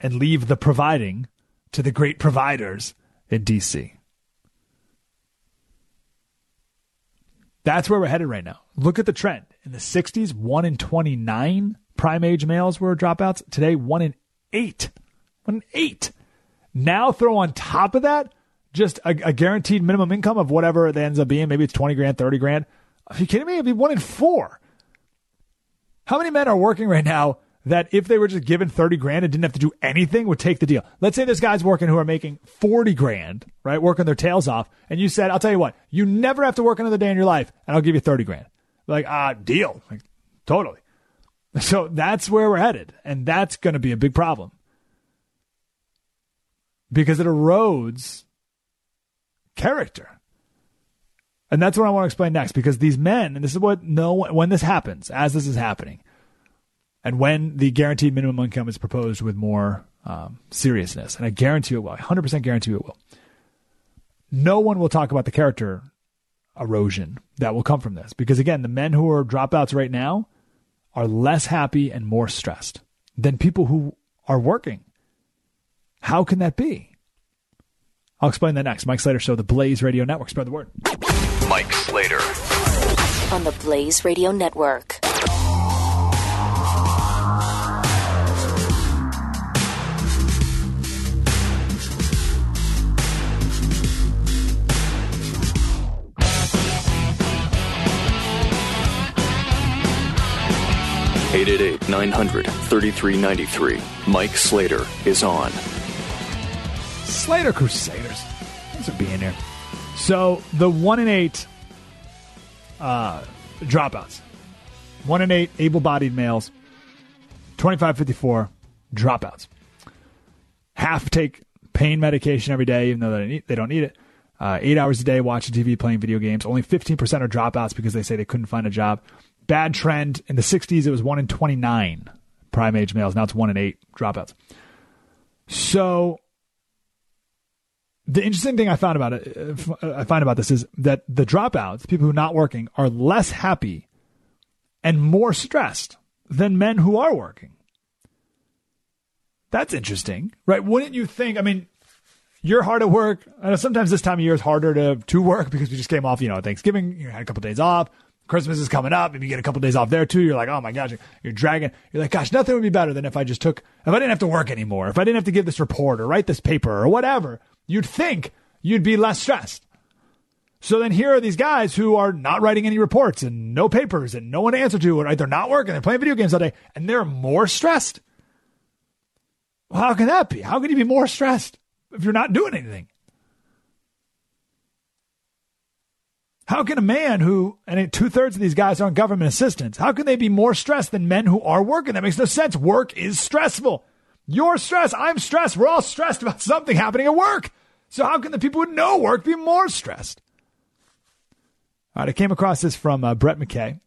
C: and leave the providing to the great providers in DC. That's where we're headed right now. Look at the trend. In the 60s, 1 in 29 prime age males were dropouts. Today, 1 in 8. 1 in 8. Now throw on top of that just a, a, guaranteed minimum income of whatever it ends up being. Maybe it's 20 grand, 30 grand. Are you kidding me? It'd be 1 in 4. How many men are working right now that if they were just given 30 grand and didn't have to do anything would take the deal. Let's say this guy's working who are making 40 grand, right? Working their tails off. And you said, I'll tell you what, you never have to work another day in your life and I'll give you 30 grand. Like, ah, deal. Like, totally. <laughs> So that's where we're headed. And that's going to be a big problem because it erodes character. And that's what I want to explain next because these men, and this is what no when this happens, as this is happening, and when the guaranteed minimum income is proposed with more um, seriousness, and I guarantee it will, 100% guarantee it will, no one will talk about the character erosion that will come from this. Because again, the men who are dropouts right now are less happy and more stressed than people who are working. How can that be? I'll explain that next. Mike Slater Show, the Blaze Radio Network. Spread the word.
B: Mike Slater.
G: On the Blaze Radio Network.
B: 888 900 3393. Mike Slater is on.
C: Slater Crusaders. Thanks for being here. So, the one in eight uh, dropouts. One in eight able-bodied males. 2554 dropouts. Half take pain medication every day, even though they don't need it. Uh, eight hours a day watching TV, playing video games. Only 15% are dropouts because they say they couldn't find a job. Bad trend. In the 60s, it was 1 in 29 prime age males. Now it's 1 in 8 dropouts. So the interesting thing I found about it, uh, I find about this is that the dropouts, people who are not working, are less happy and more stressed than men who are working. That's interesting, right? Wouldn't you think? I mean, you're hard at work. I know sometimes this time of year is harder to to work because we just came off, you know, Thanksgiving. You had a couple of days off. Christmas is coming up. If you get a couple days off there too, you're like, oh my gosh, you're dragging. You're like, gosh, nothing would be better than if I just took, if I didn't have to work anymore, if I didn't have to give this report or write this paper or whatever. You'd think you'd be less stressed. So then here are these guys who are not writing any reports and no papers and no one to answer to, right? They're not working. They're playing video games all day and they're more stressed. Well, how can that be? How can you be more stressed if you're not doing anything? How can a man who, and two thirds of these guys are on government assistance, how can they be more stressed than men who are working? That makes no sense. Work is stressful. You're stressed. I'm stressed. We're all stressed about <laughs> something happening at work. So how can the people who know work be more stressed? All right, I came across this from uh, Brett McKay.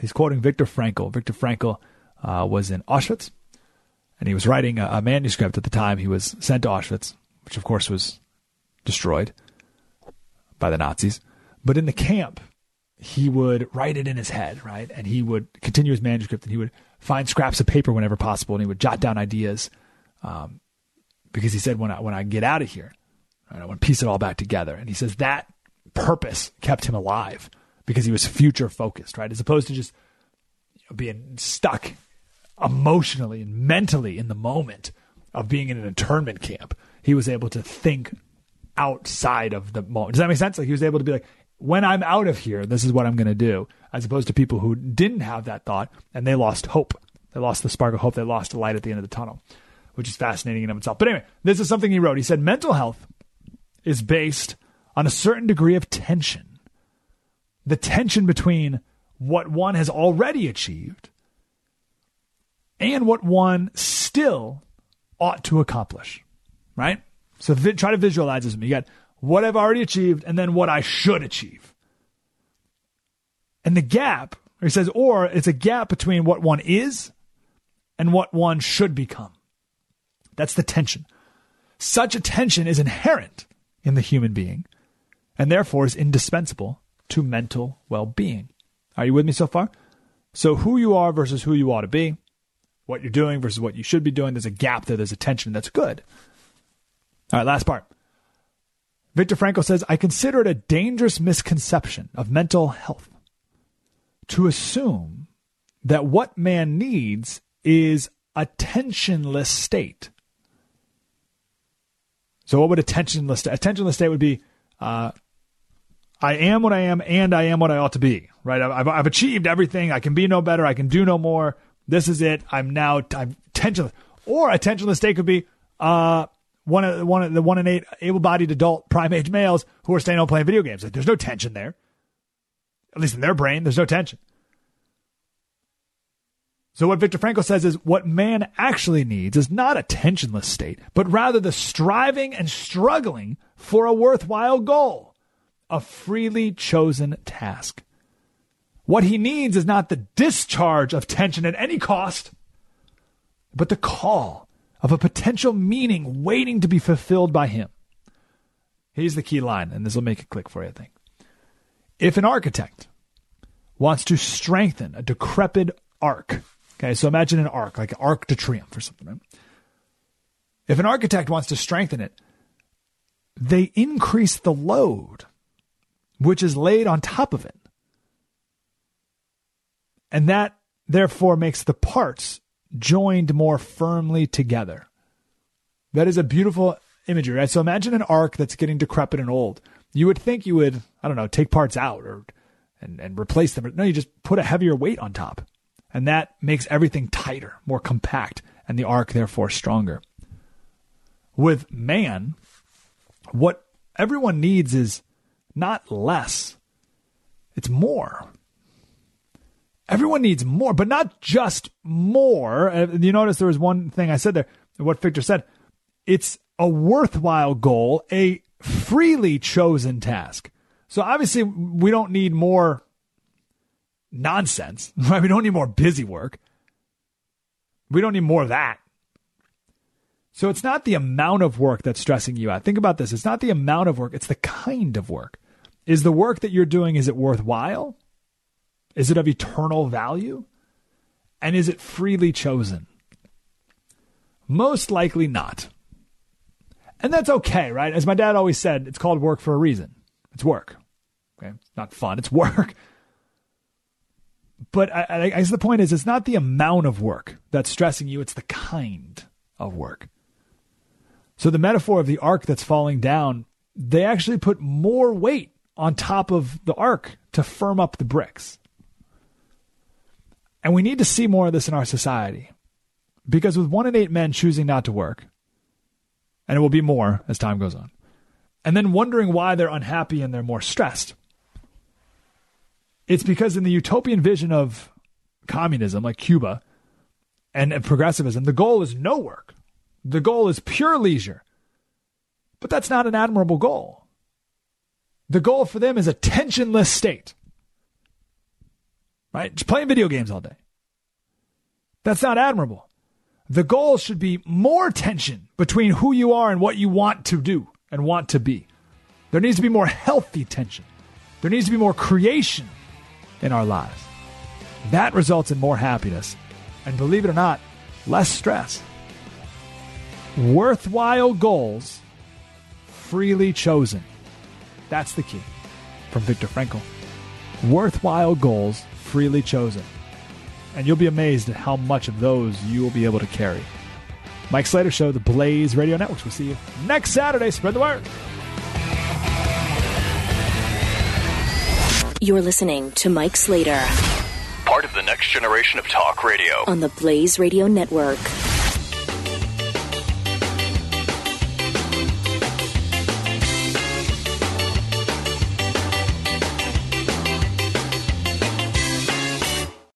C: He's quoting Viktor Frankl. Viktor Frankl uh, was in Auschwitz, and he was writing a, a manuscript at the time he was sent to Auschwitz, which of course was destroyed by the Nazis. But in the camp, he would write it in his head, right? And he would continue his manuscript and he would find scraps of paper whenever possible and he would jot down ideas. Um, because he said, when I, when I get out of here, right, I want to piece it all back together. And he says that purpose kept him alive because he was future focused, right? As opposed to just you know, being stuck emotionally and mentally in the moment of being in an internment camp. He was able to think outside of the moment. Does that make sense? Like he was able to be like, when I'm out of here, this is what I'm going to do, as opposed to people who didn't have that thought and they lost hope. They lost the spark of hope. They lost the light at the end of the tunnel, which is fascinating in of itself. But anyway, this is something he wrote. He said mental health is based on a certain degree of tension. The tension between what one has already achieved and what one still ought to accomplish, right? So vi- try to visualize this. You got what I've already achieved, and then what I should achieve. And the gap, he says, or it's a gap between what one is and what one should become. That's the tension. Such a tension is inherent in the human being and therefore is indispensable to mental well being. Are you with me so far? So, who you are versus who you ought to be, what you're doing versus what you should be doing, there's a gap there, there's a tension. That's good. All right, last part. Viktor Frankl says, I consider it a dangerous misconception of mental health to assume that what man needs is a tensionless state. So, what would a tensionless state? A tensionless state would be uh, I am what I am and I am what I ought to be, right? I've, I've achieved everything. I can be no better. I can do no more. This is it. I'm now I'm tensionless. Or a tensionless state could be uh, one of one of the one in eight able-bodied adult <laughs> prime age males who are staying home playing video games. Like, there's no tension there. At least in their brain, there's no tension. So what Viktor Frankl says is what man actually needs is not a tensionless state, but rather the striving and struggling for a worthwhile goal, a freely chosen task. What he needs is not the discharge of tension at any cost, but the call of a potential meaning waiting to be fulfilled by him. Here's the key line, and this will make it click for you, I think. If an architect wants to strengthen a decrepit arc, okay, so imagine an arc, like an arc de triomphe or something, right? If an architect wants to strengthen it, they increase the load which is laid on top of it. And that therefore makes the parts joined more firmly together. That is a beautiful imagery, right? So imagine an arc that's getting decrepit and old. You would think you would, I don't know, take parts out or and, and replace them. No, you just put a heavier weight on top. And that makes everything tighter, more compact, and the arc therefore stronger. With man, what everyone needs is not less. It's more. Everyone needs more, but not just more. Uh, You notice there was one thing I said there, what Viktor said. It's a worthwhile goal, a freely chosen task. So obviously, we don't need more nonsense, <laughs> right? We don't need more busy work. We don't need more of that. So it's not the amount of work that's stressing you out. Think about this. It's not the amount of work, it's the kind of work. Is the work that you're doing is it worthwhile? Is it of eternal value? And is it freely chosen? Most likely not. And that's okay, right? As my dad always said, it's called work for a reason. It's work. Okay? It's not fun, it's work. But I, I guess the point is, it's not the amount of work that's stressing you, it's the kind of work. So the metaphor of the arc that's falling down, they actually put more weight on top of the arc to firm up the bricks. And we need to see more of this in our society. Because with one in eight men choosing not to work, and it will be more as time goes on, and then wondering why they're unhappy and they're more stressed, it's because in the utopian vision of communism, like Cuba, and, progressivism, the goal is no work. The goal is pure leisure. But that's not an admirable goal. The goal for them is a tensionless state. Right? Just playing video games all day. That's not admirable. The goal should be more tension between who you are and what you want to do and want to be. There needs to be more healthy tension. There needs to be more creation in our lives. That results in more happiness. And believe it or not, less stress. Worthwhile goals freely chosen. That's the key. From Viktor Frankl. Worthwhile goals freely chosen. And you'll be amazed at how much of those you will be able to carry. Mike Slater Show, the Blaze Radio Networks. We'll see you next Saturday. Spread the word.
G: You're listening to Mike Slater
B: Part of the next generation of talk radio.
G: on the Blaze Radio Network.